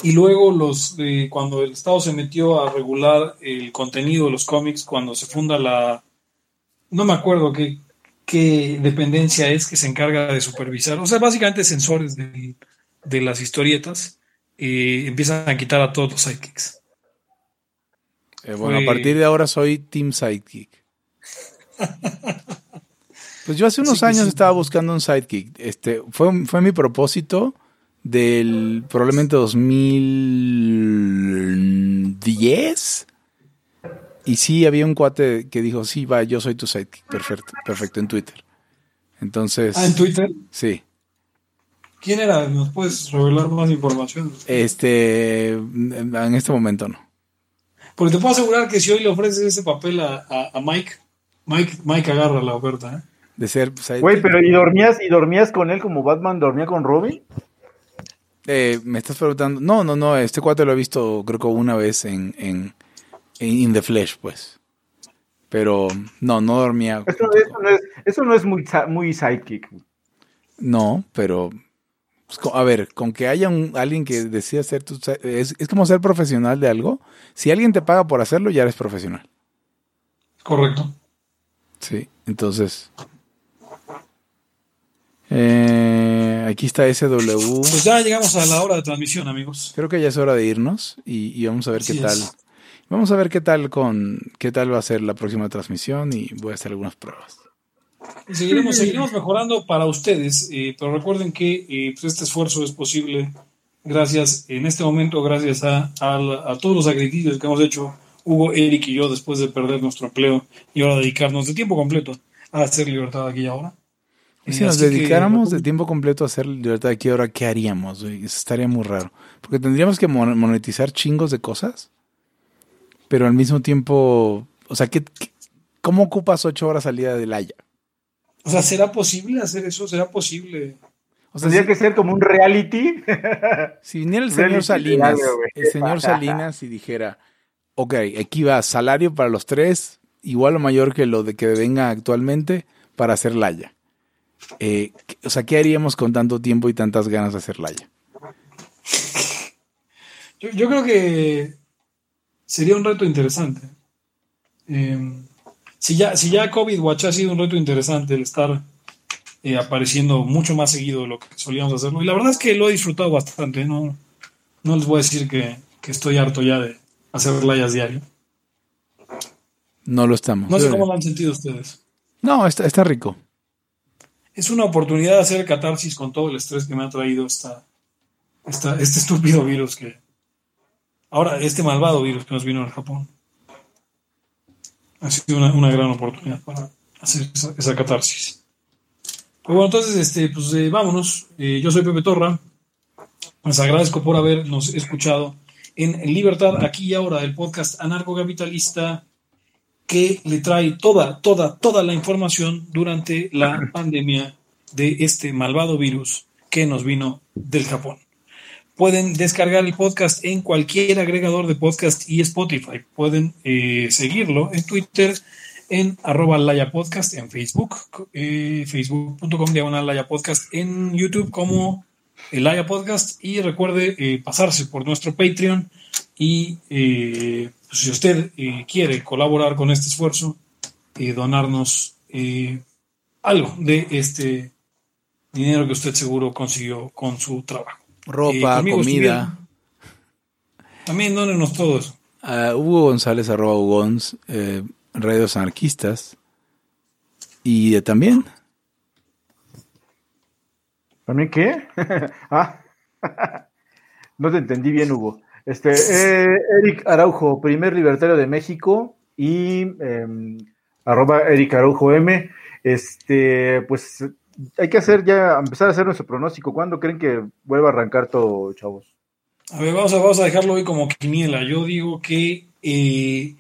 Y luego los eh, cuando el Estado se metió a regular el contenido de los cómics, cuando se funda la no me acuerdo qué, qué dependencia es que se encarga de supervisar, o sea, básicamente sensores de, de las historietas, eh, empiezan a quitar a todos los sidekicks. Eh, bueno, a partir de ahora soy Team Sidekick. Pues yo hace unos Sí que años sí. estaba buscando un sidekick. Este, fue, fue mi propósito del probablemente 2010. Y sí, había un cuate que dijo, sí, va, yo soy tu sidekick. Perfecto, perfecto, en Twitter. Entonces, Ah, en Twitter. sí. ¿Quién era? ¿Nos puedes revelar más información? Este, en este momento no. Porque te puedo asegurar que si hoy le ofreces ese papel a, a- a Mike, Mike, Mike agarra la oferta. ¿eh? De ser sidekick. Güey, pero ¿y dormías, ¿y dormías con él como Batman dormía con Robin? Eh, me estás preguntando. No, no, no. Este cuate lo he visto, creo que una vez en, en, en In the Flesh, pues. Pero no, no dormía. Eso, eso no es, eso no es muy, muy sidekick. No, pero. pues, a ver, con que haya un, alguien que decida ser tu. Es, es como ser profesional de algo. Si alguien te paga por hacerlo, ya eres profesional. Correcto. Sí, entonces. Eh, aquí está SW. Pues ya llegamos a la hora de transmisión, amigos. Creo que ya es hora de irnos y, y vamos a ver qué tal. Vamos a ver qué tal con qué tal va a ser la próxima transmisión y voy a hacer algunas pruebas. Y seguiremos, seguiremos mejorando para ustedes, eh, pero recuerden que eh, pues este esfuerzo es posible gracias, en este momento, gracias a, a todos los sacrificios que hemos hecho Hugo, Eric y yo después de perder nuestro empleo y ahora dedicarnos de tiempo completo a hacer libertad aquí y ahora. Y si nos así que, dedicáramos de tiempo completo a hacer libertad aquí ahora, ¿qué haríamos? güey? Eso estaría muy raro. Porque tendríamos que mon- monetizar chingos de cosas, pero al mismo tiempo, o sea, ¿qué, qué- cómo ocupas ocho horas al día del Haya? O sea, ¿será posible hacer eso? ¿Será posible? O sea, Tendría si, que ser como un reality. si viniera el señor Salinas, el señor Salinas y dijera, ok, aquí va salario para los tres, igual o mayor que lo de que venga actualmente para hacer Laya. Eh, ¿qué- o sea, ¿qué haríamos con tanto tiempo y tantas ganas de hacer Laya? Yo, yo creo que sería un reto interesante. Eh, si, ya, si ya COVID Watch ha sido un reto interesante el estar eh, apareciendo mucho más seguido de lo que solíamos hacerlo, y la verdad es que lo he disfrutado bastante. No, no les voy a decir que, que estoy harto ya de hacer layas diario. No lo estamos. No sé cómo lo han sentido ustedes. No, está, está rico. Es una oportunidad de hacer catarsis con todo el estrés que me ha traído esta, esta, este estúpido virus que. Ahora, este malvado virus que nos vino al Japón. Ha sido una, una gran oportunidad para hacer esa, catarsis. Pues bueno, entonces, este, pues eh, vámonos. Eh, yo soy Pepe Torra. Les agradezco por habernos escuchado en Libertad aquí y ahora, el podcast anarcocapitalista que le trae toda, toda, toda la información durante la pandemia de este malvado virus que nos vino del Japón. Pueden descargar el podcast en cualquier agregador de podcast y Spotify. Pueden eh, seguirlo en Twitter en arroba Laya Podcast, en Facebook, eh, facebook.com diagonal Laya Podcast, en YouTube como el Laya Podcast y recuerde eh, pasarse por nuestro Patreon y eh, pues, si usted eh, quiere colaborar con este esfuerzo, eh, donarnos eh, algo de este dinero que usted seguro consiguió con su trabajo. Ropa, comida. También dónenos todo eso. Uh, Hugo González, arroba Hugons, eh, radios anarquistas. Y eh, también, ¿También qué? ah. No te entendí bien, Hugo. Este, eh, Eric Araujo, primer libertario de México y em, arroba Eric Araujo M. Este, pues hay que hacer ya, empezar a hacer nuestro pronóstico. ¿Cuándo creen que vuelva a arrancar todo, chavos? A ver, vamos a, vamos a dejarlo hoy como quiniela. Yo digo que eh,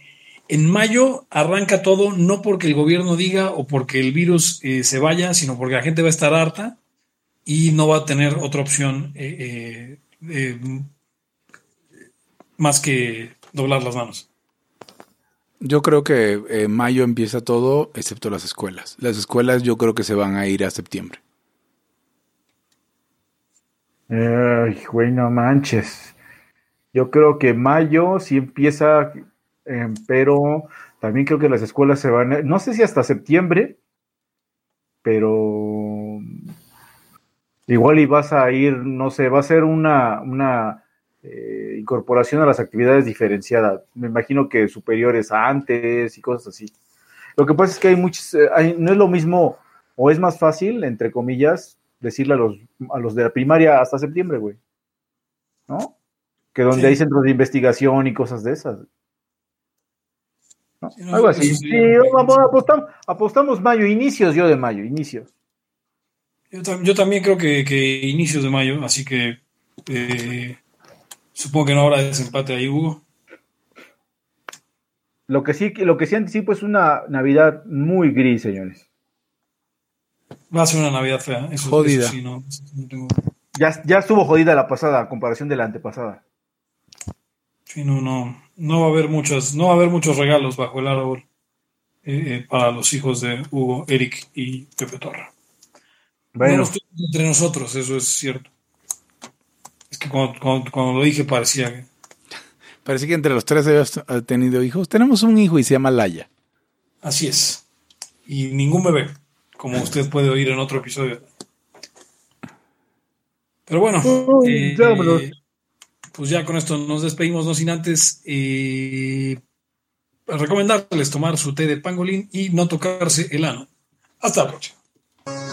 en mayo arranca todo, no porque el gobierno diga o porque el virus eh, se vaya, sino porque la gente va a estar harta y no va a tener otra opción eh, más que doblar las manos. Yo creo que en mayo empieza todo, excepto las escuelas. Las escuelas yo creo que se van a ir a septiembre. Ay, güey, no manches. Yo creo que mayo sí empieza, eh, pero también creo que las escuelas se van, a, no sé si hasta septiembre, pero igual y vas a ir, no sé, va a ser una, una eh, incorporación a las actividades diferenciadas. Me imagino que superiores antes y cosas así. Lo que pasa es que hay muchos, eh, no es lo mismo, o es más fácil, entre comillas, decirle a los, a los de la primaria hasta septiembre, güey. ¿No? Que donde Sí. hay centros de investigación y cosas de esas. ¿No? Sí, no, Algo así. Sí, apostamos, apostamos mayo, inicios yo de mayo, inicios. Yo también creo que, que inicios de mayo, así que eh, supongo que no habrá desempate ahí, Hugo. Lo que sí, lo que sí anticipo es una Navidad muy gris, señores. Va a ser una Navidad fea. Eso, Jodida. eso sí, no, no tengo- Ya, ya estuvo jodida la pasada a comparación de la antepasada. sí, no, no, no va a haber muchas, no va a haber muchos regalos bajo el árbol eh, eh, para los hijos de Hugo, Eric y Pepe Torra. No Bueno, tuvimos entre nosotros, eso es cierto. Es que cuando, cuando- cuando lo dije parecía que. Parece que entre los tres habías eh, tenido hijos. Tenemos un hijo y se llama Laya. Así es. Y ningún bebé, como usted puede oír en otro episodio. Pero bueno, eh, pues ya con esto nos despedimos, no sin antes eh, recomendarles tomar su té de pangolín y no tocarse el ano. Hasta la próxima.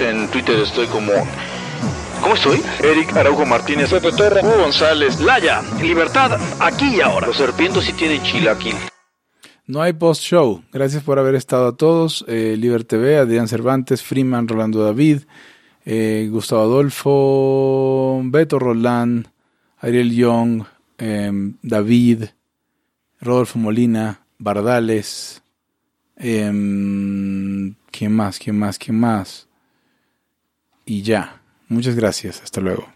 en Twitter estoy como. ¿Cómo estoy? Eric Araujo Martínez, Pepe Torre, Hugo González, Laya, libertad aquí y ahora. Los serpientes sí tienen chilaquil. No hay post-show. Gracias por haber estado a todos. Eh, Adrián Cervantes, Freeman, Rolando David, eh, Gustavo Adolfo, Beto Roland, Ariel Young, em, David, Rodolfo Molina, Bardales. em, ¿Quién más? ¿Quién más? ¿Quién más? Y ya. Muchas gracias. Hasta luego.